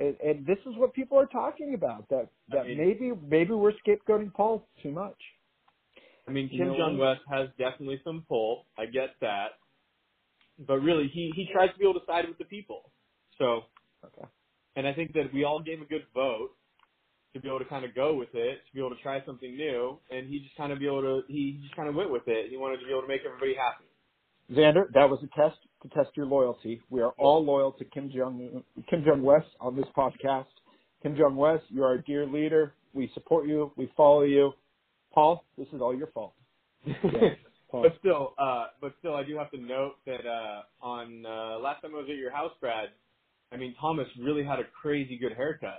and, and this is what people are talking about that that
I mean-
maybe maybe we're scapegoating Paul too much.
I mean,
You
Kim
know
Jong? West has definitely some pull. I get that, but really, he he tries to be able to side with the people. So,
Okay.
and I think that we all gave a good vote to be able to kind of go with it, to be able to try something new, and he just kind of be able to he just kind of went with it. He wanted to be able to make everybody happy.
Xander, that was a test to test your loyalty. We are all loyal to Kim Jong Kim Jong West on this podcast. Kim Jong West, you're our dear leader. We support you. We follow you. Paul, this is all your fault. Paul.
but still, uh, but still, I do have to note that uh, on uh, last time I was at your house, Brad. I mean, Thomas really had a crazy good haircut.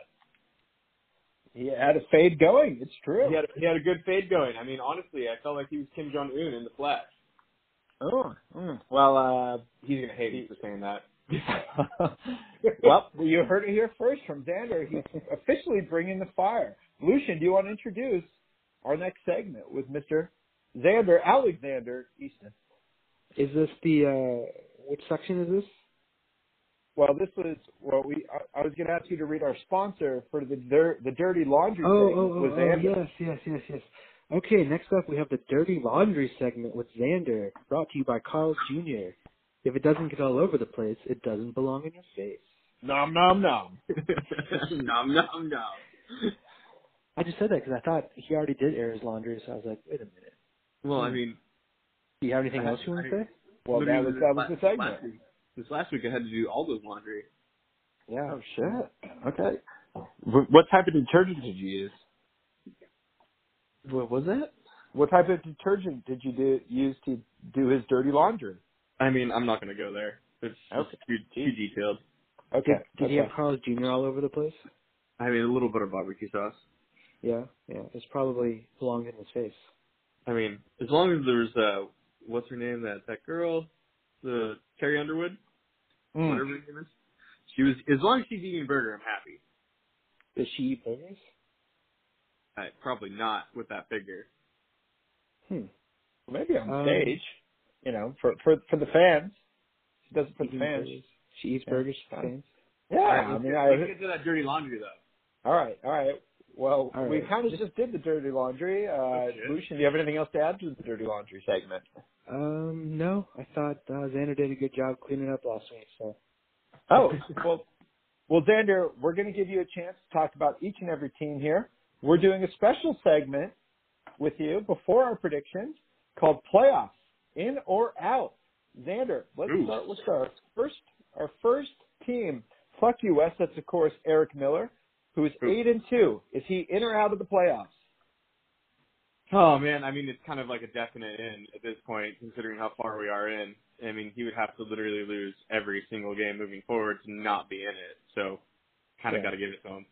He had a fade going. It's true.
He had he had a good fade going. I mean, honestly, I felt like he was Kim Jong Un in the flesh.
Oh, mm. well, uh,
He's gonna hate me for saying that.
well, you heard it here first from Xander. He's officially bringing the fire. Lucian, do you want to introduce our next segment with Mr. Xander Alexander Easton?
Is this the uh which section is this?
Well, this was well. We I, I was going to ask you to read our sponsor for the dir- the dirty laundry.
Oh,
thing
oh, oh,
was
oh, yes, yes, yes, yes. Okay, next up we have the Dirty Laundry segment with Xander, brought to you by Carl's Jr. If it doesn't get all over the place, it doesn't belong in your face.
Nom nom nom.
nom nom nom.
I just said that because I thought he already did air his laundry, so I was like, wait a minute.
Well, I mean,
Do you have anything
I-
else you want to say?
Well, that was that was
la-
the
Last
segment.
week, this last week I had to do all those laundry.
Yeah.
Oh shit. Okay. Wh- What type of detergent did you use?
What was that?
What type of detergent did you do, use to do his dirty laundry?
I mean, I'm not gonna go there. It's
Okay.
too, too detailed.
Okay.
Did, did
okay.
he have Carl's Jr. all over the place?
I mean, a little bit of barbecue sauce.
Yeah, yeah. It's probably belonged in his face.
I mean, as long as there's uh, what's her name? That that girl, the Carrie Underwood,
Mm.
whatever her name is. She was as long as she's eating burger, I'm happy.
Does she eat burgers?
I, probably not with that figure.
Hmm.
Maybe on
Um,
stage, you know, for for for the fans. She does it for the fans.
burgers. She eats
Yeah.
burgers for fans.
Yeah,
All right,
I
let's
mean,
get,
I,
let's get to that dirty laundry though.
all right, all right. Well,
All
we kind of just did the dirty laundry. Uh,
Oh.
Lucian, do you have anything else to add to the dirty laundry segment?
Um, no. I thought uh, Xander did a good job cleaning up last week, so.
Oh, well, well, Xander, we're going to give you a chance to talk about each and every team here. We're doing a special segment with you before our predictions called playoffs, in or out. Xander, let's
Ooh.
start with our first, our first team. Fuck you, West. That's of course Eric Miller, who is
Ooh.
eight and two. Is he in or out of the playoffs?
Oh man, I mean, it's kind of like a definite in at this point, considering how far we are in. I mean, he would have to literally lose every single game moving forward to not be in it. So, kind of
Yeah.
got to give it to him.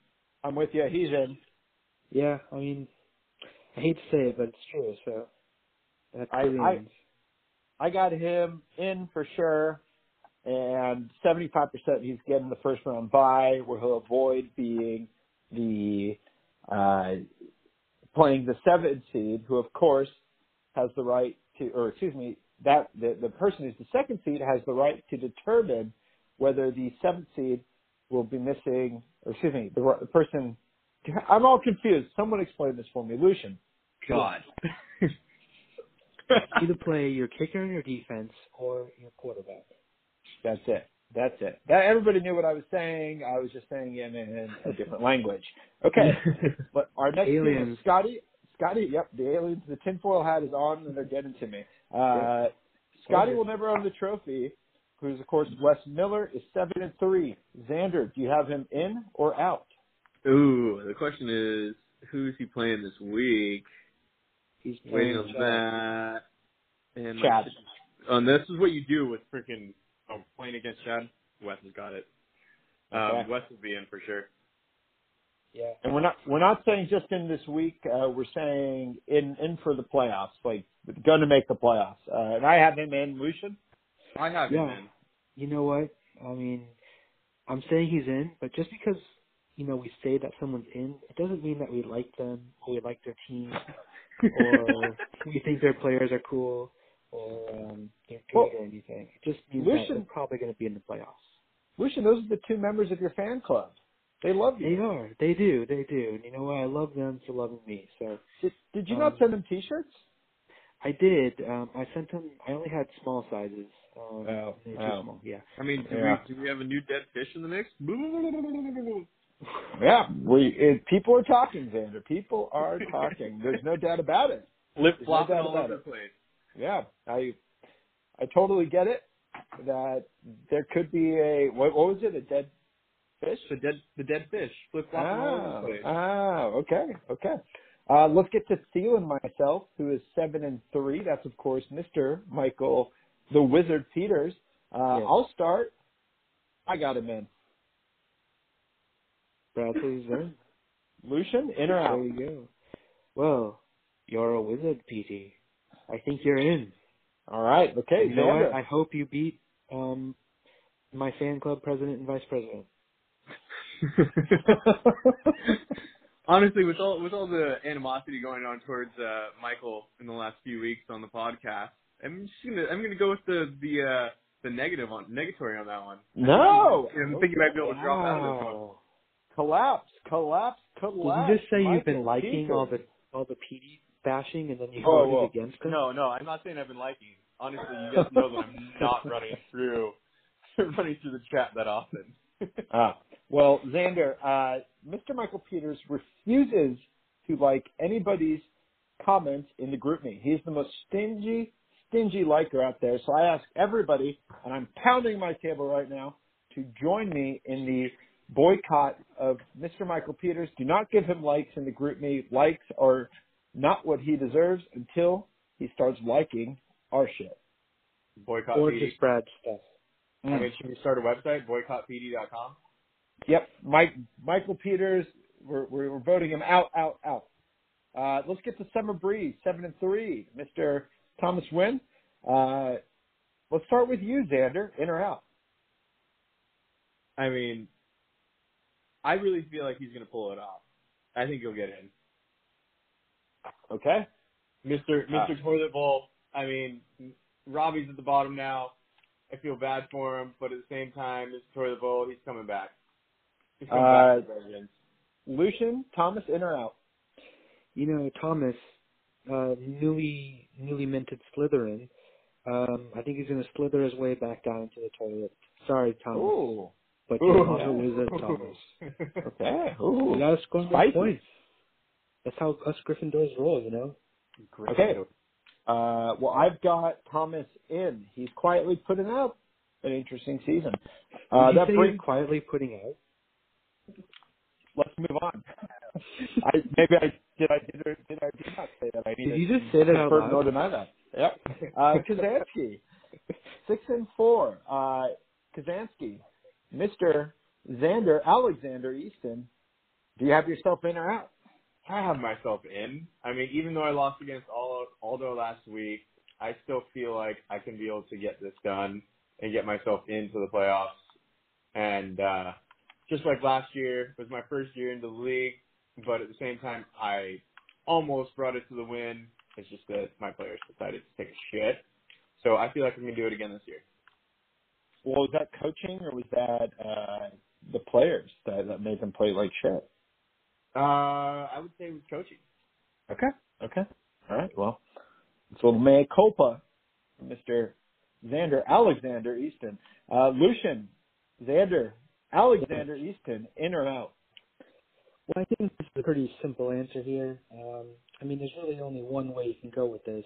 I'm with you. He's in.
Yeah, I mean, I hate to say it, but it's true, so. That's
I- I- I got him in for sure, and 75% he's getting the first round bye, where he'll avoid being the uh, playing the seventh seed, who of course has the right to, or excuse me, that the, the person who's the second seed has the right to determine whether the seventh seed will be missing, or excuse me, the, the person. I'm all confused. Someone explain this for me, Lucian.
God.
Either play your kicker in your defense or your quarterback.
That's it. That's it. That everybody knew what I was saying. I was just saying it in, in a different language. Okay, but our next team
Aliens.
is Scotty. Scotty, yep, the aliens. The tinfoil hat is on, and they're getting to me. Uh, Scotty will never own the trophy. Who's of course Wes Miller is seven and three. Xander, do you have him in or out?
Ooh, the question is, who's he playing this week?
He's
Waiting
playing
on that. And
Chad.
Um, this is what you do with freaking oh, playing against Chad. Wes has got it. Um,
Okay.
Wes will be in for sure.
Yeah.
And we're not we're not saying just in this week. Uh, we're saying in in for the playoffs, like going to make the playoffs. Uh, and I have him in. Lucian.
I have
Yeah.
him in.
You know what? I mean, I'm saying he's in, but just because you know we say that someone's in, it doesn't mean that we like them or we like their team or we think their players are cool or um, they're good
Well,
or anything. It just means that
Lucian-
they're probably going to be in the playoffs.
Lucian, those are the two members of your fan club. They love you.
They are. They do. They do. And you know what? I love them for loving me. So
Did, did you
Um,
not send them T-shirts?
I did. Um, I sent them. I only had small sizes. Um,
Oh, oh.
small. Yeah.
I mean, do
Yeah.
we do we have a new dead fish in the mix?
Yeah, we it, people are talking, Xander. People are talking. There's no doubt about it. No
flopping
doubt
all over the place.
Yeah, I I totally get it. That there could be a what, what was it? A dead fish?
The dead the dead fish. Flip flopping all over
Ah,
the place.
ah, okay, okay. Uh, let's get to Theo and myself, who is seven and three. That's of course Mister Michael, the Wizard Peters. Uh,
Yes.
I'll start. I got him in.
Bradley's in.
Lucian, in or out?
There you go. Well, you're a wizard, PT. I think you're in.
All right. Okay.
you know what? I hope you beat um my fan club president and vice president.
Honestly, with all with all the animosity going on towards uh, Michael in the last few weeks on the podcast, I'm just gonna I'm gonna go with the the uh, the negative on negatory on that one.
no.
I think you might be able to drop out of this one.
Wow.
Collapse. Collapse. Collapse.
Did you just say you've been liking
Peters.
all the all the PD bashing and then you
Whoa,
voted
whoa.
against them?
No, no, I'm not saying I've been liking. Honestly, you guys know that I'm not running through running through the chat that often.
Ah, well, Xander, uh, Mr. Michael Peters refuses to like anybody's comments in the group me. He's the most stingy, stingy liker out there. So I ask everybody, and I'm pounding my table right now, to join me in the boycott of Mr. Michael Peters. Do not give him likes in the group me. Likes are not what he deserves until he starts liking our shit.
Boycott
or
PD.
just Brad stuff.
I mean, should we start a website? Boycottpd.com.
Yep, Mike Michael Peters. We're, we're we're voting him out, out, out. Uh, let's get to Summer Breeze, seven and three. Mr. Thomas Wynn. Uh, let's start with you, Xander. In or out?
I mean, I really feel like he's going to pull it off. I think he'll get in.
Okay.
Mr. Mr. Toilet Bowl. I mean, Robbie's at the bottom now. I feel bad for him, but at the same time, Mr. Toilet Bowl, he's coming back. He's coming
Uh,
back to vengeance.
Lucian, Thomas, in or out?
You know, Thomas, uh, newly newly minted Slytherin. Um, I think he's gonna slither his way back down into the toilet. Sorry, Thomas,
Ooh.
But
Ooh.
you're also wizard, Thomas.
Okay. Ooh.
You gotta score more
Spicy.
points. That's how us Gryffindors roll, you know.
Okay. Uh, well, I've got Thomas in. He's quietly putting out an interesting season. Uh,
Did you
that
say
brings.
he's quietly putting out?
Let's move on. I maybe I did. I did. Or did I did not say that? I
Did you just say that out
confirm
loud?
or deny that. Yep. Uh, Kazansky, six and four. Uh, Kazansky, Mister Xander Alexander Easton. Do you have yourself in or out?
I have myself in. I mean, even though I lost against Al- Aldo last week, I still feel like I can be able to get this done and get myself into the playoffs. And uh, just like last year, it was my first year into the league, but at the same time, I almost brought it to the win. It's just that my players decided to take a shit. So I feel like I'm gonna do it again this year.
Well, was that coaching or was that uh, the players that, that made them play like shit?
Uh, I would say it was coaching.
Okay. Okay. All right. Well, it's a little mea culpa, Mr. Xander Alexander Easton. Uh, Lucian, Xander Alexander Easton, in or out?
Well, I think this is a pretty simple answer here. Um, I mean, there's really only one way you can go with this,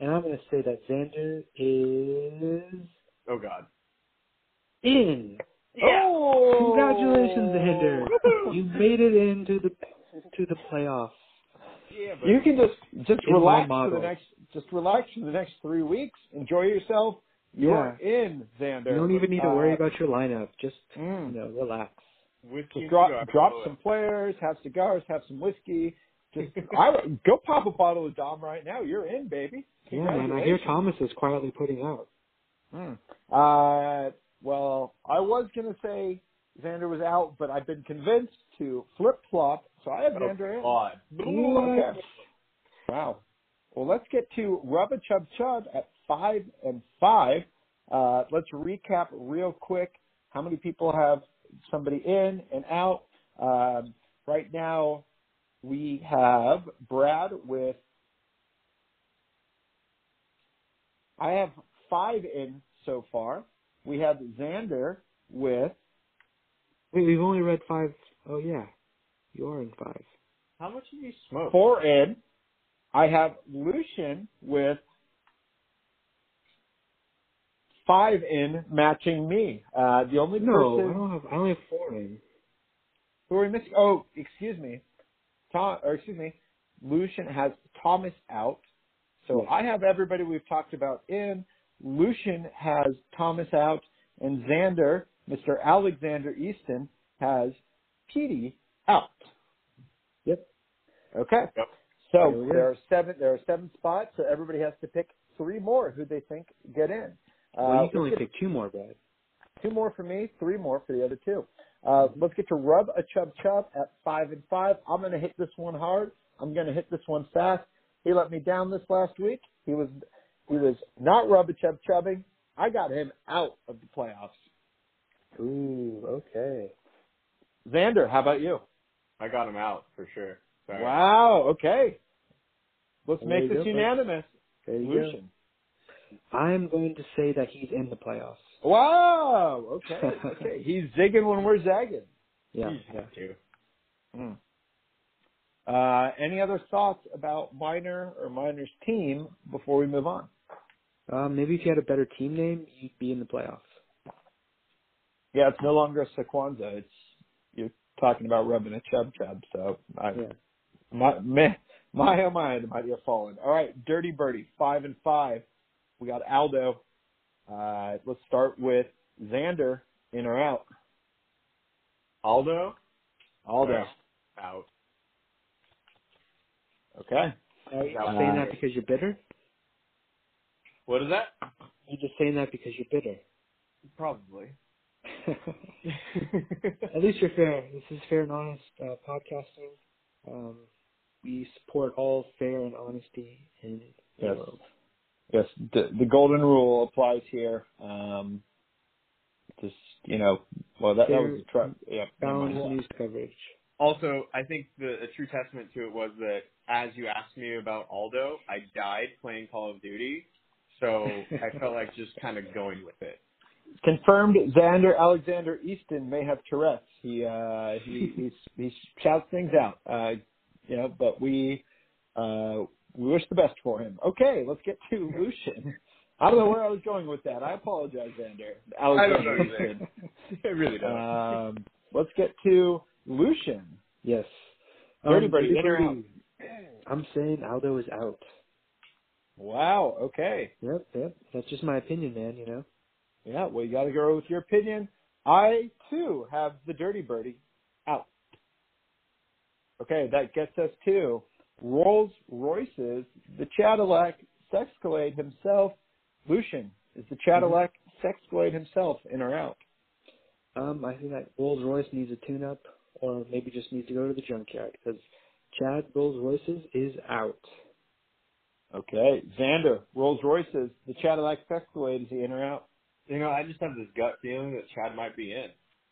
and I'm going to say that Xander is
Oh God.
In.
Oh!
Congratulations, Xander! You made it into the to the playoffs.
Yeah, but
You can just just relax for the next just relax for the next three weeks. Enjoy yourself. You're in, Xander.
You don't even need to worry
Uh,
about your lineup. Just
mm.
you know, relax.
with
Just drop
Cigar,
drop some
it.
players, have cigars, have some whiskey. Just I go pop a bottle of Dom right now. You're in, baby.
Yeah, man. I hear Thomas is quietly putting out.
Hmm. Uh, well, I was gonna say Xander was out, but I've been convinced to flip flop, so I have
Oh,
Xander in.
God.
Okay. Wow. Well, let's get to Rubba Chub Chub at five and five. Uh, let's recap real quick how many people have somebody in and out. Um, right now, we have Brad with. I have five in so far. We have Xander with
Wait, we've only read five. Oh yeah, you are in five.
How much have you smoked?
four in. I have Lucian with five in, matching me. Uh, the only
No, I don't have. I only have four in.
who are we missing? Oh, excuse me, Tom, or excuse me, Lucian has Thomas out. So I have everybody we've talked about in. Lucian has Thomas out, and Xander, Mr. Alexander Easton, has Petey out.
Yep.
Okay.
Yep.
So
There
there are seven. There are seven spots. So everybody has to pick three more who they think get in.
Well,
Uh,
you can only pick two more, Brad.
two more for me, three more for the other two. Uh, let's get to rub a chub chub at five and five. I'm going to hit this one hard. I'm going to hit this one fast. He let me down this last week. He was he was not rub a chub chubbing. I got him out of the playoffs.
Ooh, okay.
Xander, how about you?
I got him out for sure. Sorry.
Wow. Okay. Let's
There
make this
go,
unanimous.
There you
Lucian.
go. I'm going to say that he's in the playoffs.
Wow. Okay. Okay. He's zigging when we're zagging.
Yeah.
You
yeah.
have to.
Hmm. Uh, any other thoughts about Minor or Minor's team before we move on?
Um, maybe if you had a better team name, you'd be in the playoffs.
Yeah, it's no longer a Sequanza. It's you're talking about rubbing a chub chub. So I,
Yeah.
my my my oh my, the mighty have fallen. All right, Dirty Birdie, five and five. We got Aldo. Uh, let's start with Xander, in or out.
Aldo?
Aldo.
Out.
Okay.
Are you
Uh,
saying that because you're bitter?
What is that?
You're just saying that because you're bitter.
Probably.
At least you're fair. This is fair and honest uh, podcasting. Um, we support all fair and honesty in the
Yes.
world.
Yes, the, the golden rule applies here. Um, just you know, well that, that was a truck. Yeah.
Balanced news coverage.
Also, I think the a true testament to it was that as you asked me about Aldo, I died playing Call of Duty, so I felt like just kind of going with it.
confirmed. Xander Alexander Easton may have Tourette's. He uh, he he, he shouts things out. Uh, you know, but we uh, we wish the best for him. Okay, let's get to Lucian. I don't know where I was going with that. I apologize, Xander. Alexander.
I don't
Alexander
know either.
Easton.
I really don't.
Um, let's get to Lucian.
Yes.
Dirty
Um,
Birdie, in or out?
Birdie. I'm saying Aldo is out.
Wow. Okay.
Yep, yep. That's just my opinion, man. You know.
Yeah. Well, you got to go with your opinion. I too have the Dirty Birdie out. Okay, that gets us to Rolls Royce's the Cadillac Sexcalade himself. Lucian is the Cadillac Sexcalade himself in or out?
Um, I think that Rolls Royce needs a tune-up, or maybe just needs to go to the junkyard because Chad Rolls Royce's is out.
Okay, Xander Rolls Royce's the Cadillac Sexcalade is he in or out?
You know, I just have this gut feeling that Chad might be in.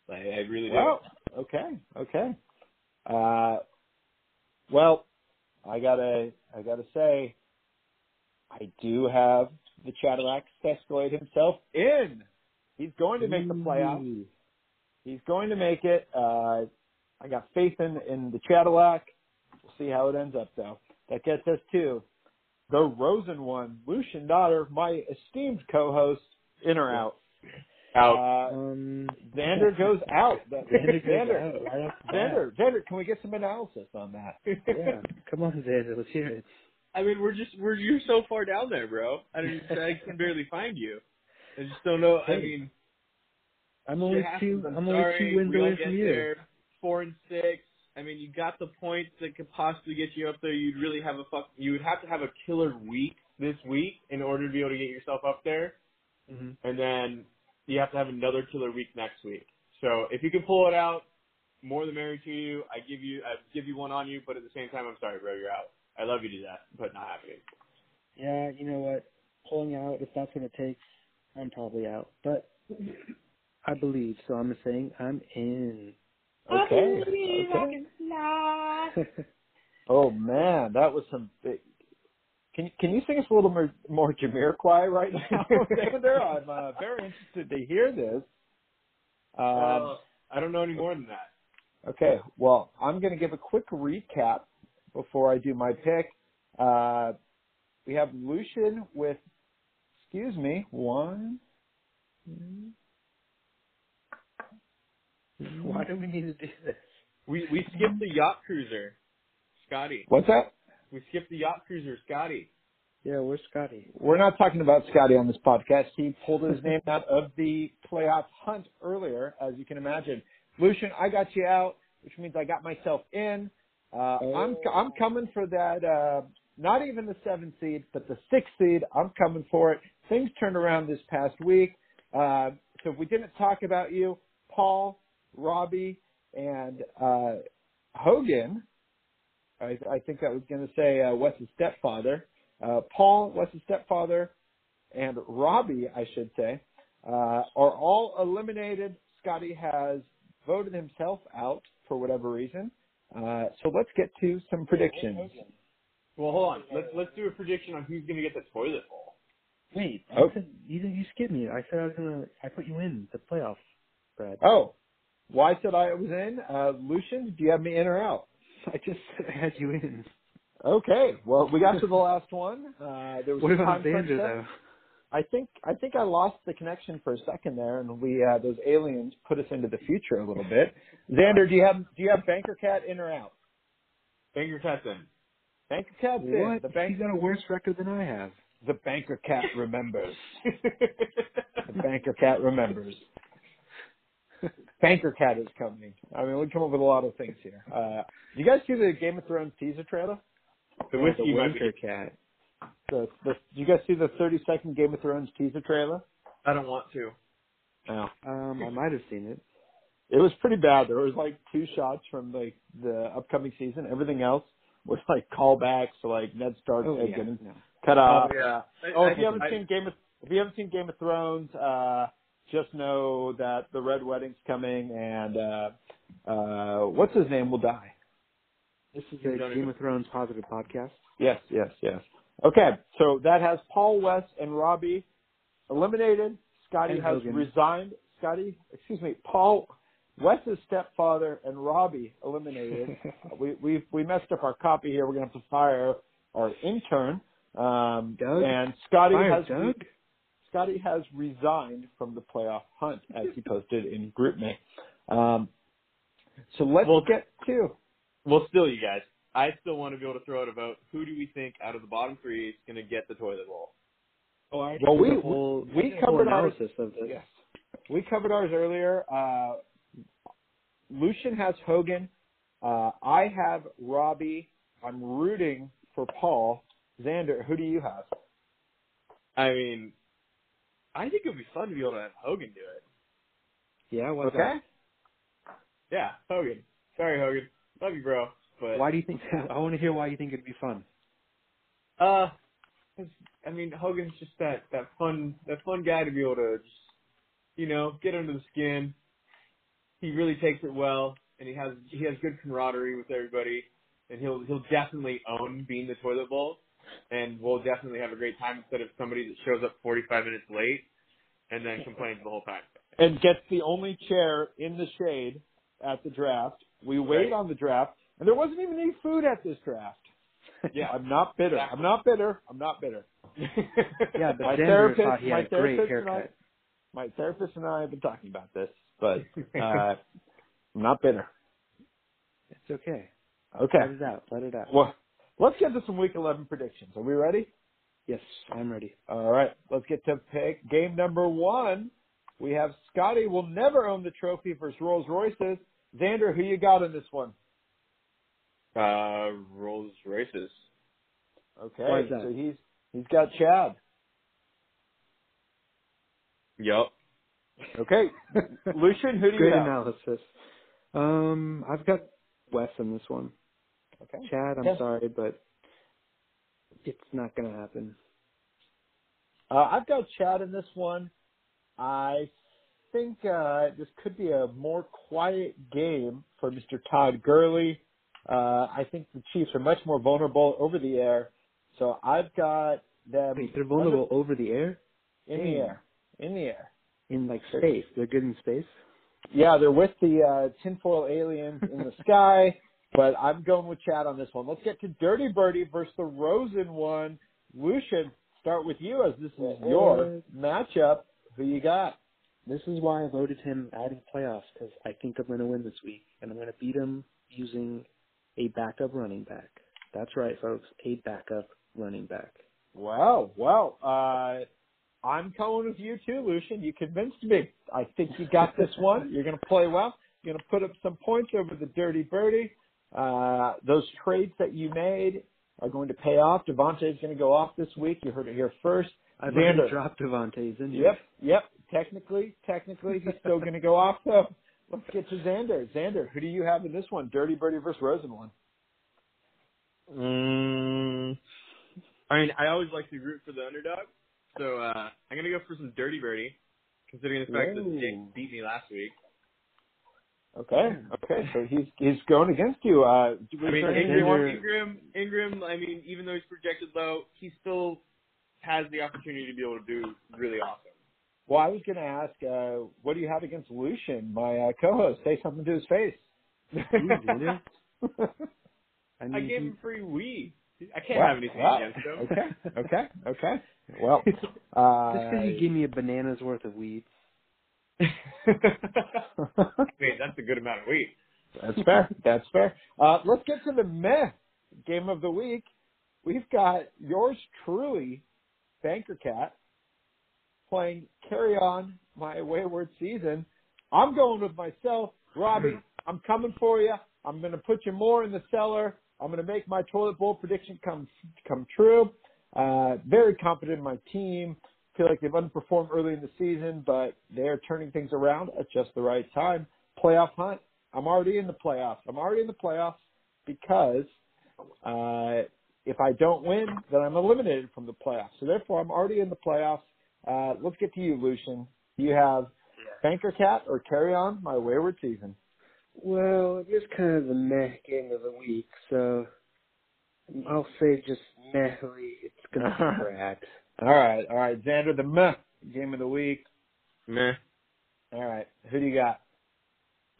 Like, I really do.
Well, okay, okay. Uh, well, I gotta, I gotta say, I do have the Cadillac Escalade himself in. He's going to make the playoffs. He's going to make it. Uh, I got faith in in the Cadillac. We'll see how it ends up, though. That gets us to the Rosen one, Lucian Daughter, my esteemed co-host, in or out.
Out.
Uh,
Um,
Xander goes out. That-
Xander goes
Xander,
out right off the bat.
Xander, Xander, can we get some analysis on that?
Yeah, come on, Xander, let's hear it.
I mean, we're just we're you're so far down there, bro. I don't I can barely find you. I just don't know. I mean,
I'm
shit
only
happens.
two.
I'm,
I'm
sorry.
only two wins away from you.
there. Four and six. I mean, you got the points that could possibly get you up there. You'd really have a fuck. You would have to have a killer week this week in order to be able to get yourself up there,
hmm
and then you have to have another killer week next week. So if you can pull it out, more the merrier to you. I give you I give you one on you, but at the same time, I'm sorry, bro. You're out. I love you to that, but not happening.
Yeah, you know what? Pulling out, if that's what it takes, I'm probably out. But I believe, so I'm saying I'm in.
Okay. okay. Oh man, that was some big. Can can you sing us a little more more Jamiroquai right now, Xander? I'm uh, very interested to hear this. Um,
Uh, I don't know any more than that.
okay, well, I'm going to give a quick recap before I do my pick. Uh, we have Lucian with, excuse me, one.
Why do we need to do this?
We we skipped the yacht cruiser, Scotty.
What's that?
We skipped the yacht cruiser, Scotty.
Yeah, where's Scotty?
We're not talking about Scotty on this podcast. He pulled his name out of the playoff hunt earlier, as you can imagine. Lucian, I got you out, which means I got myself in. Uh, I'm I'm coming for that. Uh, not even the seven seed, but the six seed. I'm coming for it. Things turned around this past week. Uh, so if we didn't talk about you, Paul, Robbie, and uh, Hogan. I, I think I was going to say uh, Wes's stepfather. Uh, Paul, Wes's stepfather, and Robbie, I should say, uh, are all eliminated. Scotty has voted himself out for whatever reason. Uh, so let's get to some predictions.
Well, hold on. Let's let's do a prediction on who's gonna get the toilet bowl.
Wait, I
Oh.
said you. You skipped me. I said I was gonna. I put you in the playoffs, Brad.
Oh, why said I was in? Uh, Lucian, do you have me in or out?
I just had you in.
Okay, well, we got to the last one. Uh, there was
What about
time
Xander though?
I think I think I lost the connection for a second there, and we uh, those aliens put us into the future a little bit. Xander, do you have do you have Banker Cat in or out?
Finger Cat's in.
Banker Cat's in.
What?
The bank
He's got a worse record than I have.
the Banker Cat remembers. The Banker Cat remembers. Banker Cat is coming. I mean, we come up with a lot of things here. Uh, you guys see the Game of Thrones teaser trailer?
the
Yeah,
whiskey
the
might be.
cat.
The, the, did you guys see the 30 second Game of Thrones teaser trailer?
I don't want to.
No.
Um, I might have seen it.
It was pretty bad. There was like two shots from like the upcoming season. Everything else was like callbacks to like Ned Stark
Oh yeah.
getting
No.
cut off.
Oh yeah.
Oh,
I-
if you haven't
I-
seen Game of if you haven't seen Game of Thrones, uh, just know that the Red Wedding's coming, and uh, uh, what's his name will die.
This is
You
a Game of Thrones positive podcast.
Yes, yes, yes. Okay, so that has Paul West and Robbie eliminated. Scotty
And
has
Hogan.
resigned. Scotty, excuse me, Paul West's stepfather and Robbie eliminated. we we we messed up our copy here. We're gonna have to fire our intern. Um,
Doug?
and Scotty
Fire
has
Doug?
Scotty has resigned from the playoff hunt, as he posted in GroupMate. Um, so let's
Well-
get to
Well, still, you guys, I still want to be able to throw out a vote. Who do we think out of the bottom three is going to get the toilet bowl?
Oh, I
Well, we-
whole,
we
I did a whole
covered ours-
analysis of this.
Yes. We covered ours earlier. Uh, Lucian has Hogan. Uh, I have Robbie. I'm rooting for Paul. Xander, who do you have?
I mean, I think it would be fun to be able to have Hogan do it.
Yeah. What's
Okay.
Yeah, Hogan. Sorry, Hogan. Love you, bro. But?
Why do you think? I want to hear why you think it'd be fun.
Uh, I mean, Hogan's just that that fun that fun guy to be able to just you know get under the skin. He really takes it well, and he has he has good camaraderie with everybody, and he'll he'll definitely own being the toilet bowl, and we'll definitely have a great time instead of somebody that shows up 45 minutes late and then complains the whole time.
And gets the only chair in the shade at the draft. We wait
Right.
on the draft, and there wasn't even any food at this draft.
Yeah.
I'm not bitter. I'm not bitter. I'm not bitter.
Yeah, but
My
Xander
therapist-
thought he
my
had a great
therapist and I-
haircut.
My therapist and I have been talking about this, but uh, I'm not bitter.
It's okay.
Okay.
Let it out. Let it out.
Well, let's get to some Week 11 predictions. Are we ready?
Yes, I'm ready.
All right. Let's get to pick game number one. We have Scotty will never own the trophy versus Rolls Royces. Xander, who you got in this one?
uh, Rolls Royces.
Okay.
Why is that?
So he's he's got Chad.
Yup.
Okay. Lucian, who do you
Great
have?
analysis. Um, I've got Wes in this one.
Okay.
Chad, I'm
Yeah.
sorry, but it's not gonna happen.
Uh, I've got Chad in this one. I think uh, this could be a more quiet game for Mr. Todd Gurley. Uh, I think the Chiefs are much more vulnerable over the air, so I've got them
Wait, they're vulnerable over the air
in the air. In the air.
in like space. They're good in space.
Yeah, they're with the uh, tinfoil aliens in the sky, but I'm going with Chad on this one. Let's get to Dirty Birdie versus the Rosen one. Lucian, start with you as this is your matchup. Who you got?
This is why I voted him out of the playoffs because I think I'm going to win this week, and I'm going to beat him using a backup running back. That's right, folks, a backup running back.
Well, well, uh, I'm going with you too, Lucian. You convinced me. I think you got this one. You're going to play well. You're going to put up some points over the Dirty Birdie. Uh, those trades that you made are going to pay off. DeVante is going to go off this week. You heard it here first.
I've
Xander.
already dropped DeVante's injured.
Yep, yep. Technically, technically, he's still going to go off though. Let's get to Xander. Xander, who do you have in this one? Dirty Birdie versus Rosen one.
Mm, I mean, I always like to root for the underdog, so uh, I'm gonna go for some dirty birdie, considering the fact
Whoa.
that Jake beat me last week.
Okay, okay. So he's he's going against you. Uh,
I mean, Ingram,
Ingram-
Ingram, Ingram. I mean, even though he's projected low, he still has the opportunity to be able to do really awesome.
Well, I was going to ask, uh, what do you have against Lucian, my uh, co-host? Say something to his face.
Xander? I,
I gave him free weed. I can't
Wow,
have anything
wow.
against him.
Okay, okay, okay. Well, uh,
just because you gave me a banana's worth of weed.
Wait, that's a good amount of weed.
That's fair. That's fair. Uh, let's get to the meh game of the week. We've got yours truly, Banker Cat, playing Carry On My Wayward Season. I'm going with myself, Robbie. I'm coming for you. I'm going to put you more in the cellar. I'm going to make my toilet bowl prediction come come true. Uh, very confident in my team. Feel like they've underperformed early in the season, but they're turning things around at just the right time. Playoff hunt. I'm already in the playoffs. I'm already in the playoffs because uh, if I don't win, then I'm eliminated from the playoffs. So therefore, I'm already in the playoffs. Uh, let's get to you, Lucian. Do you have Banker Cat or Carry On My Wayward Season?
Well, it is kind of the meh game of the week, so I'll say just mehly. It's gonna be Brad.
All right, all right. Xander, the meh game of the week.
Meh.
All right, who do you got?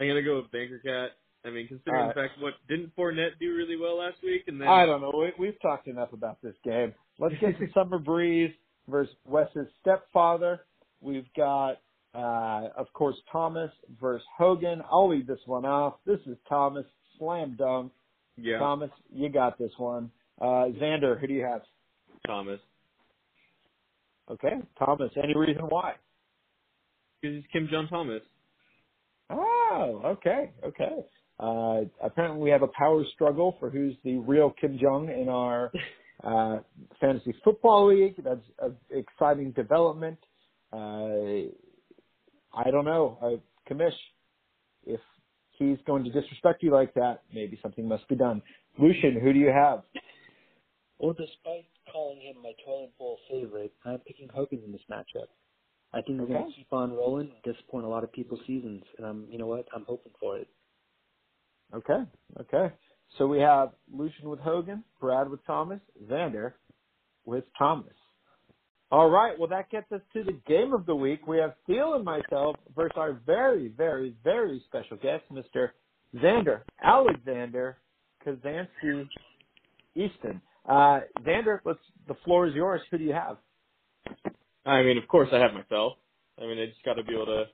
I'm gonna go with Banker Cat. I mean, considering
Alright.
the fact what didn't Fournette do really well last week, and then
I don't know. We, we've talked enough about this game. Let's get to Summer Breeze versus Wes's stepfather. We've got, uh, of course, Thomas versus Hogan. I'll leave this one off. This is Thomas. Slam dunk.
yeah,
Thomas, you got this one. Uh, Xander, who do you have?
Thomas,
Okay, Thomas. Any reason why?
because he's Kim Jong Thomas.
Oh, okay, okay. Uh, apparently we have a power struggle for who's the real Kim Jong in our uh, fantasy football league. That's an exciting development. Uh, I don't know, uh, Kamish, if he's going to disrespect you like that, maybe something must be done. Lucian, who do you have?
Well, despite calling him my toilet bowl favorite, I'm picking Hogan in this matchup. I think we're
Okay.
gonna keep on rolling, and disappoint a lot of people's seasons, and I'm, you know what, I'm hoping for it.
Okay, okay. So we have Lucian with Hogan, Brad with Thomas, Xander with Thomas. All right, well that gets us to the game of the week. We have Steele and myself versus our very, very, very special guest, Mr. Xander Alexander Kazansky Easton. Uh, Xander, let's. The floor is yours. Who do you have?
I mean, of course, I have myself. I mean, I just got to be able to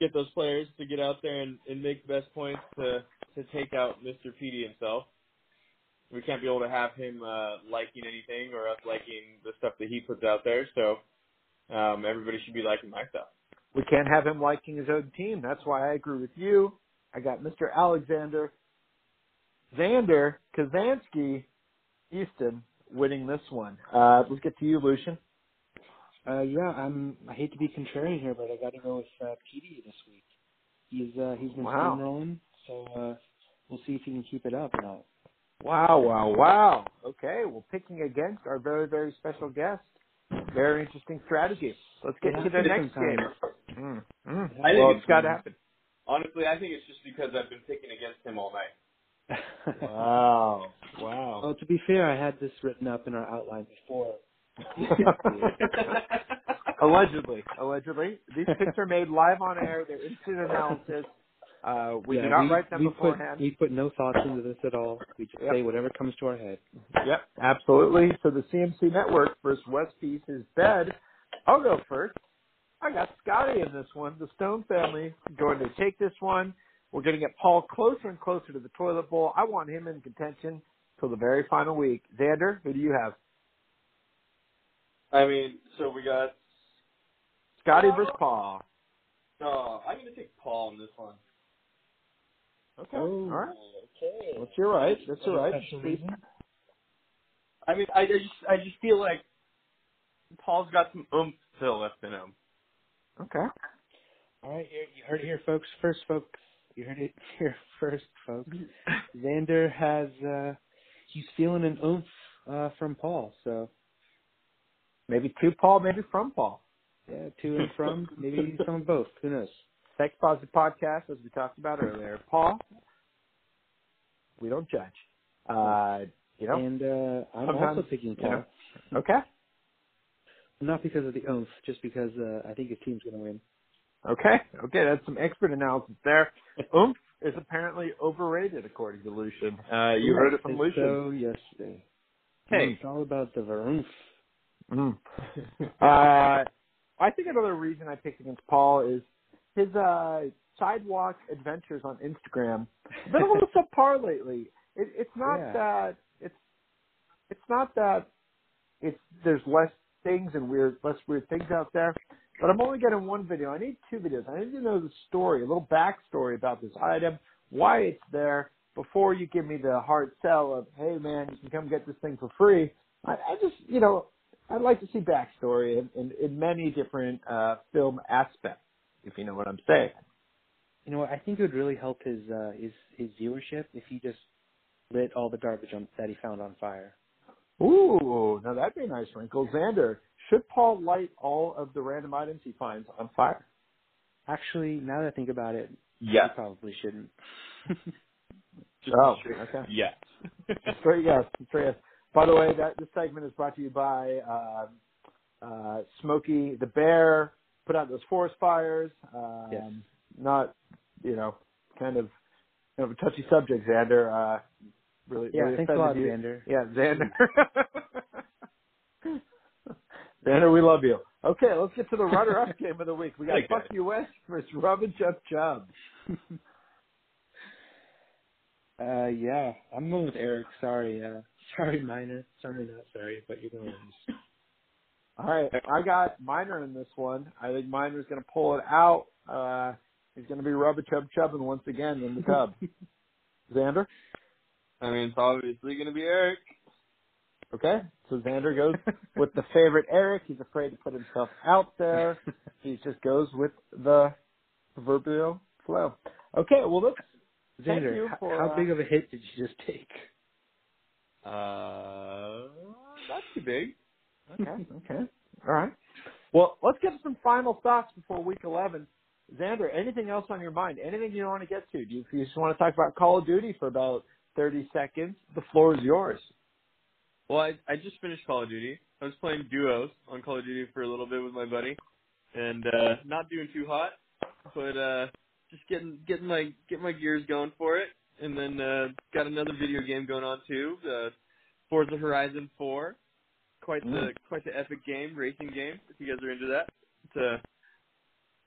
get those players to get out there and, and make the best points to to take out Mr. PD himself. We can't be able to have him uh, liking anything or us liking the stuff that he puts out there. So um, everybody should be liking my stuff.
We can't have him liking his own team. That's why I agree with you. I got Mr. Alexander Xander Kazansky Easton winning this one. Uh, let's get to you, Lucian.
Uh, yeah, I'm. I hate to be contrarian here, but I got to go with uh, PD this week. He's uh, he's been
Wow.
steamrolling, so uh, we'll see if he can keep it up or not.
Wow, wow, wow. Okay, well, picking against our very, very special guest. Very interesting strategy. Let's get
Yeah,
to the next
sometimes.
game. Mm, mm.
I think
well,
it's
it's got to happen.
Honestly, I think it's just because I've been picking against him all night.
Wow, wow.
Well, to be fair, I had this written up in our outline before.
allegedly, allegedly. These picks are made live on air. They're instant analysis. Uh, we
Yeah,
do not
we,
write them
we
beforehand.
Put, we put no thoughts into this at all. We just
Yep.
say whatever comes to our head.
Yep, absolutely. So the CMC Network versus West Pieces bed. I'll go first. I got Scotty in this one. The Stone family going to take this one. We're going to get Paul closer and closer to the toilet bowl. I want him in contention till the very final week. Xander, who do you have?
I mean, so we got.
Scotty versus Paul.
Oh, I'm gonna take Paul in this one.
Okay.
Oh,
All right.
Okay.
That's your right. That's your right.
I mean, I, I just I just feel like Paul's got some oomph still left in him.
Okay.
All right, you, you heard it here, folks. First, folks, you heard it here first, folks. Xander has uh he's feeling an oomph uh from Paul. So
Maybe to Paul, maybe from Paul.
yeah, to and from, maybe some of both. Who knows?
Sex Positive Podcast, as we talked about earlier. Paul, we don't judge. Uh, you know,
And uh I'm
Sometimes,
also picking
you
Paul.
know. okay.
Not because of the oomph, just because uh, I think his team's going to win.
Okay, okay, that's some expert analysis there. Oomph is apparently overrated, according to Lucian. Uh, you heard it from Lucian.
So yesterday.
Hey.
it's all about the oomph.
Mm. Uh, I think another reason I picked against Paul is his uh, sidewalk adventures on Instagram. Have been a little subpar lately. It, it's not
Yeah.
that it's it's not that it's there's less things and weird less weird things out there. But I'm only getting one video. I need two videos. I need to know the story, a little backstory about this item, why it's there, before you give me the hard sell of, hey man, you can come get this thing for free. I, I just, you know, I'd like to see backstory in, in, in many different uh, film aspects, if you know what I'm saying.
You know? I think it would really help his uh, his his viewership if he just lit all the garbage on, that he found on fire.
Ooh, now that'd be a nice wrinkle. Xander, should Paul light all of the random items he finds on fire?
Actually, now that I think about it,
Yes.
he probably shouldn't.
Just
Oh, okay.
Yes.
Straight yes, straight yes. By the way, that this segment is brought to you by uh, uh, Smokey the Bear. Put out those forest fires. Um,
Yes.
Not, you know, kind of, kind of a touchy subject, Xander. Uh, really,
yeah,
really
thanks a lot,
you.
Xander.
Yeah, Xander. Xander, we love you. Okay, let's get to the runner-up game of the week. We got
Like
Fuck
that.
You West versus Rub and Chub Chub.
Uh, yeah, I'm going with Eric. Sorry, uh, sorry, Minor. Sorry, not sorry, but you're going to lose.
All right, I got Miner in this one. I think Miner's going to pull it out. Uh, he's going to be rubber chub chubbing once again in the tub. Xander,
I mean, it's obviously going to be Eric.
okay? So Xander goes with the favorite Eric. He's afraid to put himself out there. He just goes with the proverbial flow. Okay, well let's. Thank
Xander,
you for,
how
uh,
big of a hit did you just take?
Uh, not too big.
Okay, okay, all right. Well, let's get some final thoughts before week eleven. Xander, anything else on your mind? Anything you want to get to? Do you, you just want to talk about Call of Duty for about thirty seconds? The floor is yours.
Well, I, I just finished Call of Duty. I was playing duos on Call of Duty for a little bit with my buddy, and uh, not doing too hot, but uh, just getting getting my getting my gears going for it. And then uh, got another video game going on too, uh, Forza Horizon 4. Quite the
Mm.
quite the epic game, racing game. If you guys are into that, it's uh,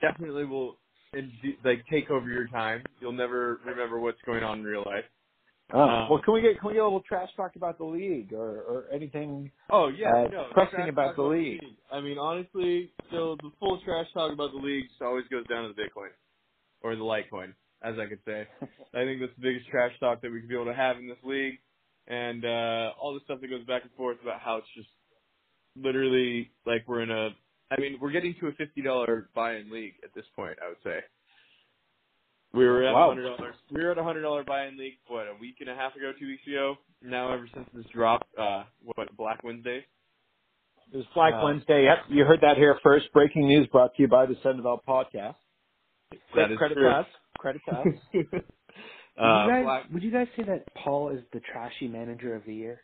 definitely will like take over your time. You'll never remember what's going on in real life.
Oh,
Um,
well, can we get can we get a little trash talk about the league or or anything?
Oh yeah,
uh,
no.
pressing about the league.
I mean, honestly, so the full trash talk about the league just always goes down to the Bitcoin or the Litecoin, as I could say. I think that's the biggest trash talk that we could be able to have in this league, and uh all the stuff that goes back and forth about how it's just literally like we're in a. I mean, we're getting to a fifty dollar buy-in league at this point. I would say. We were at
Wow.
hundred dollars. We were at a hundred dollar buy-in league. What a week and a half ago, two weeks ago. Now, ever since this drop, uh, what Black Wednesday,
It was Black
Uh,
Wednesday. Yep, you heard that here first. Breaking news brought to you by the Sentinel Podcast.
That is
credit
true.
pass. Credit pass.
uh,
would, you guys,
Black,
would you guys say that Paul is the trashy manager of the year?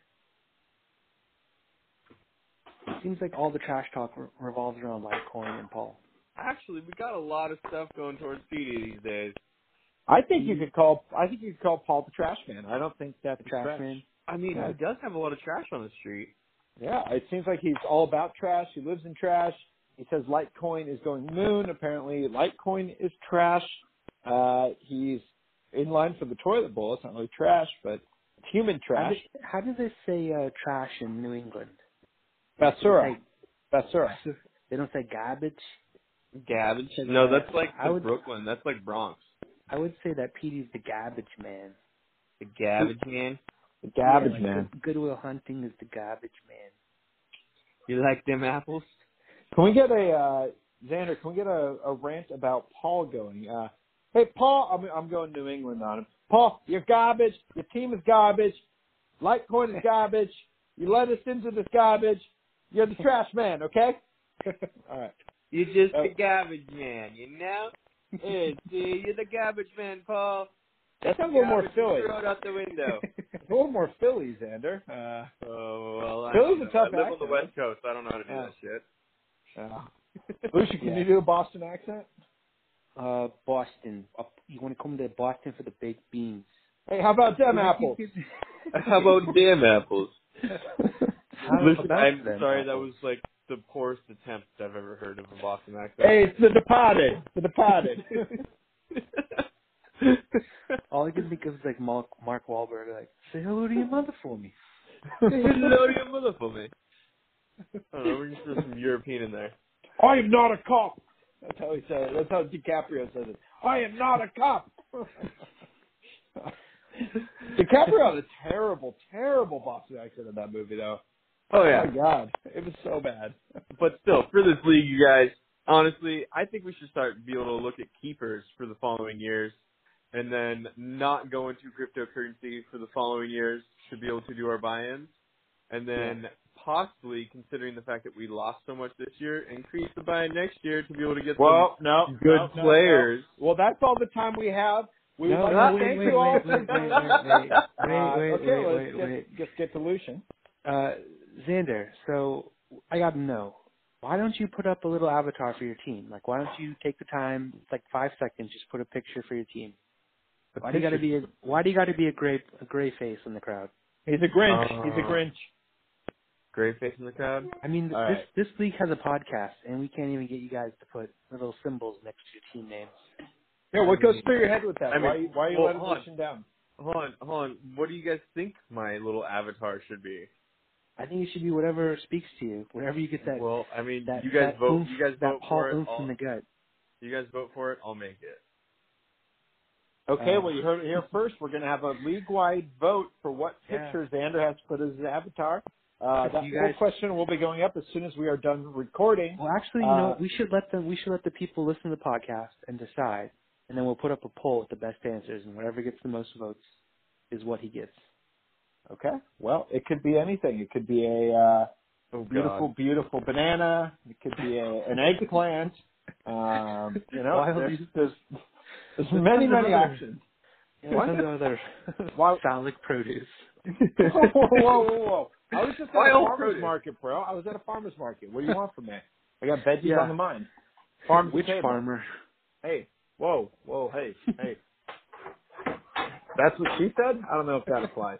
It seems like all the trash talk re- revolves around Litecoin and Paul.
actually, we got a lot of stuff going towards CD these days.
I think you could call. I think you could call Paul the trash man. I don't think that's
The
a
trash man.
I mean,
Yeah.
he does have a lot of trash on the street.
Yeah, it seems like he's all about trash. He lives in trash. He says Litecoin is going moon. Apparently, Litecoin is trash. Uh, he's in line for the toilet bowl. It's not really trash, but it's human
How,
trash.
do, how do they say uh, trash in New England?
Basura.
They,
Basura.
they don't say garbage.
Garbage? No, that's like
I
the
would-
Brooklyn. That's like Bronx.
I would say that Petey's the garbage man.
The garbage man.
The garbage
Yeah, like
man.
Good Will Hunting is the garbage man.
You like them apples?
Can we get a uh, Xander? Can we get a, a rant about Paul going? Uh, hey, Paul, I'm I'm going to New England on him. Paul, you're garbage. Your team is garbage. Litecoin is garbage. You let us into this garbage. You're the trash man. Okay. All right.
You're just
Oh.
the garbage man, you know? Hey, see, you're the garbage man, Paul.
That sounds a little more
Garbage
Philly.
Throw it out the window.
A little more Philly, Xander. Uh,
oh well. I
Philly's a
know.
tough
I live on the West Coast. I don't know how to do
Uh,
that shit.
Yeah. Lucia, can
Yeah.
you do a Boston accent?
Uh, Boston. Up, you want to come to Boston for the baked beans?
Hey, how about them apples?
How about damn apples? Listen, I'm
them
sorry, that was like the poorest attempt I've ever heard of a Boston accent.
hey, it's the Departed. The Departed.
All I can think of is like Mark, Mark Wahlberg, like, say hello to your mother for me.
Say hello to your mother for me. I don't know, we're gonna throw some European in there.
I am not a cop. That's how he said it. That's how DiCaprio says it. I am not a cop. DiCaprio had a terrible, terrible Boston accent in that movie, though.
Oh yeah.
my god, it was so bad.
But still, for this league, you guys, honestly, I think we should start be able to look at keepers for the following years, and then not go into cryptocurrency for the following years to be able to do our buy-ins, and then possibly considering the fact that we lost so much this year, increase the buy-in next year to be able to get
Well, no,
some good
no, no,
players.
no. Well, that's all the time we have. We would
No,
like
no,
to
wait,
thank
wait,
you all
wait,
for
wait, wait,
joining
wait,
us.
wait,
Uh,
wait, wait,
okay,
wait,
let's
wait,
get,
wait.
Just get to Lucian.
Uh, Xander, so I gotta know, why don't you put up a little avatar for your team? Like, why don't you take the time, like five seconds, just put a picture for your team? Why do you gotta be a Why do you gotta be a gray a gray face in the crowd?
He's a Grinch.
Uh,
He's a Grinch.
Great face in the crowd.
I mean,
All
this
right.
this league has a podcast, and we can't even get you guys to put little symbols next to your team names.
Yeah, what goes through your head with that?
I mean,
why, are you- why are you
well,
letting
hold on.
Down?
Hold on, hold on. What do you guys think my little avatar should be?
I think it should be whatever speaks to you, whatever you get that
well, I mean,
that
you guys
that
vote.
oomph,
you guys vote for it. I'll,
in the gut.
you guys vote for it. I'll make it.
Okay,
Uh,
well, you heard it here first. We're going to have a league-wide vote for what
Yeah.
picture Xander has to put as his avatar. Uh,
If
that
you
whole
guys-
question will be going up as soon as we are done recording.
Well, actually, you know,
Uh,
what? we should let them. We should let the people listen to the podcast and decide, and then we'll put up a poll with the best answers, and whatever gets the most votes is what he gets.
Okay. Well, it could be anything. It could be a uh,
Oh
beautiful, beautiful banana. It could be a, an eggplant. Um, you know,
Wild
there's, there's, there's many, many
other-
options. What?
other
Why-
phallic produce.
whoa, whoa, whoa, whoa! I was just at a farmer's
produce.
market, bro. I was at a farmer's market. What do you want from me? I got veggies
Yeah.
on the mind. Farm
Which
table.
farmer?
Hey, whoa, whoa, hey, hey. That's what she said. I don't know if that applies.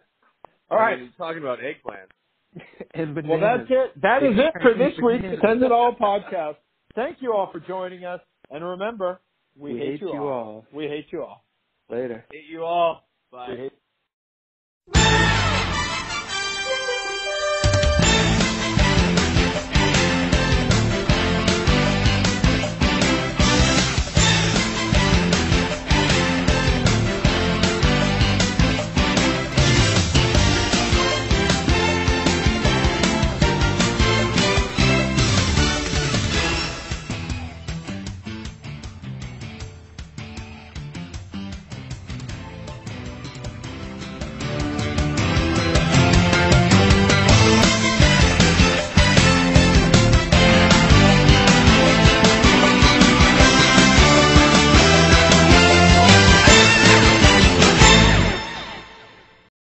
All right.
talking about eggplants.
And
Well, that's it. That is it for this week's Send It All podcast. Thank you all for joining us. And remember, we,
We
hate,
hate
you, all.
all.
We hate you all.
Later.
Hate you all. Bye.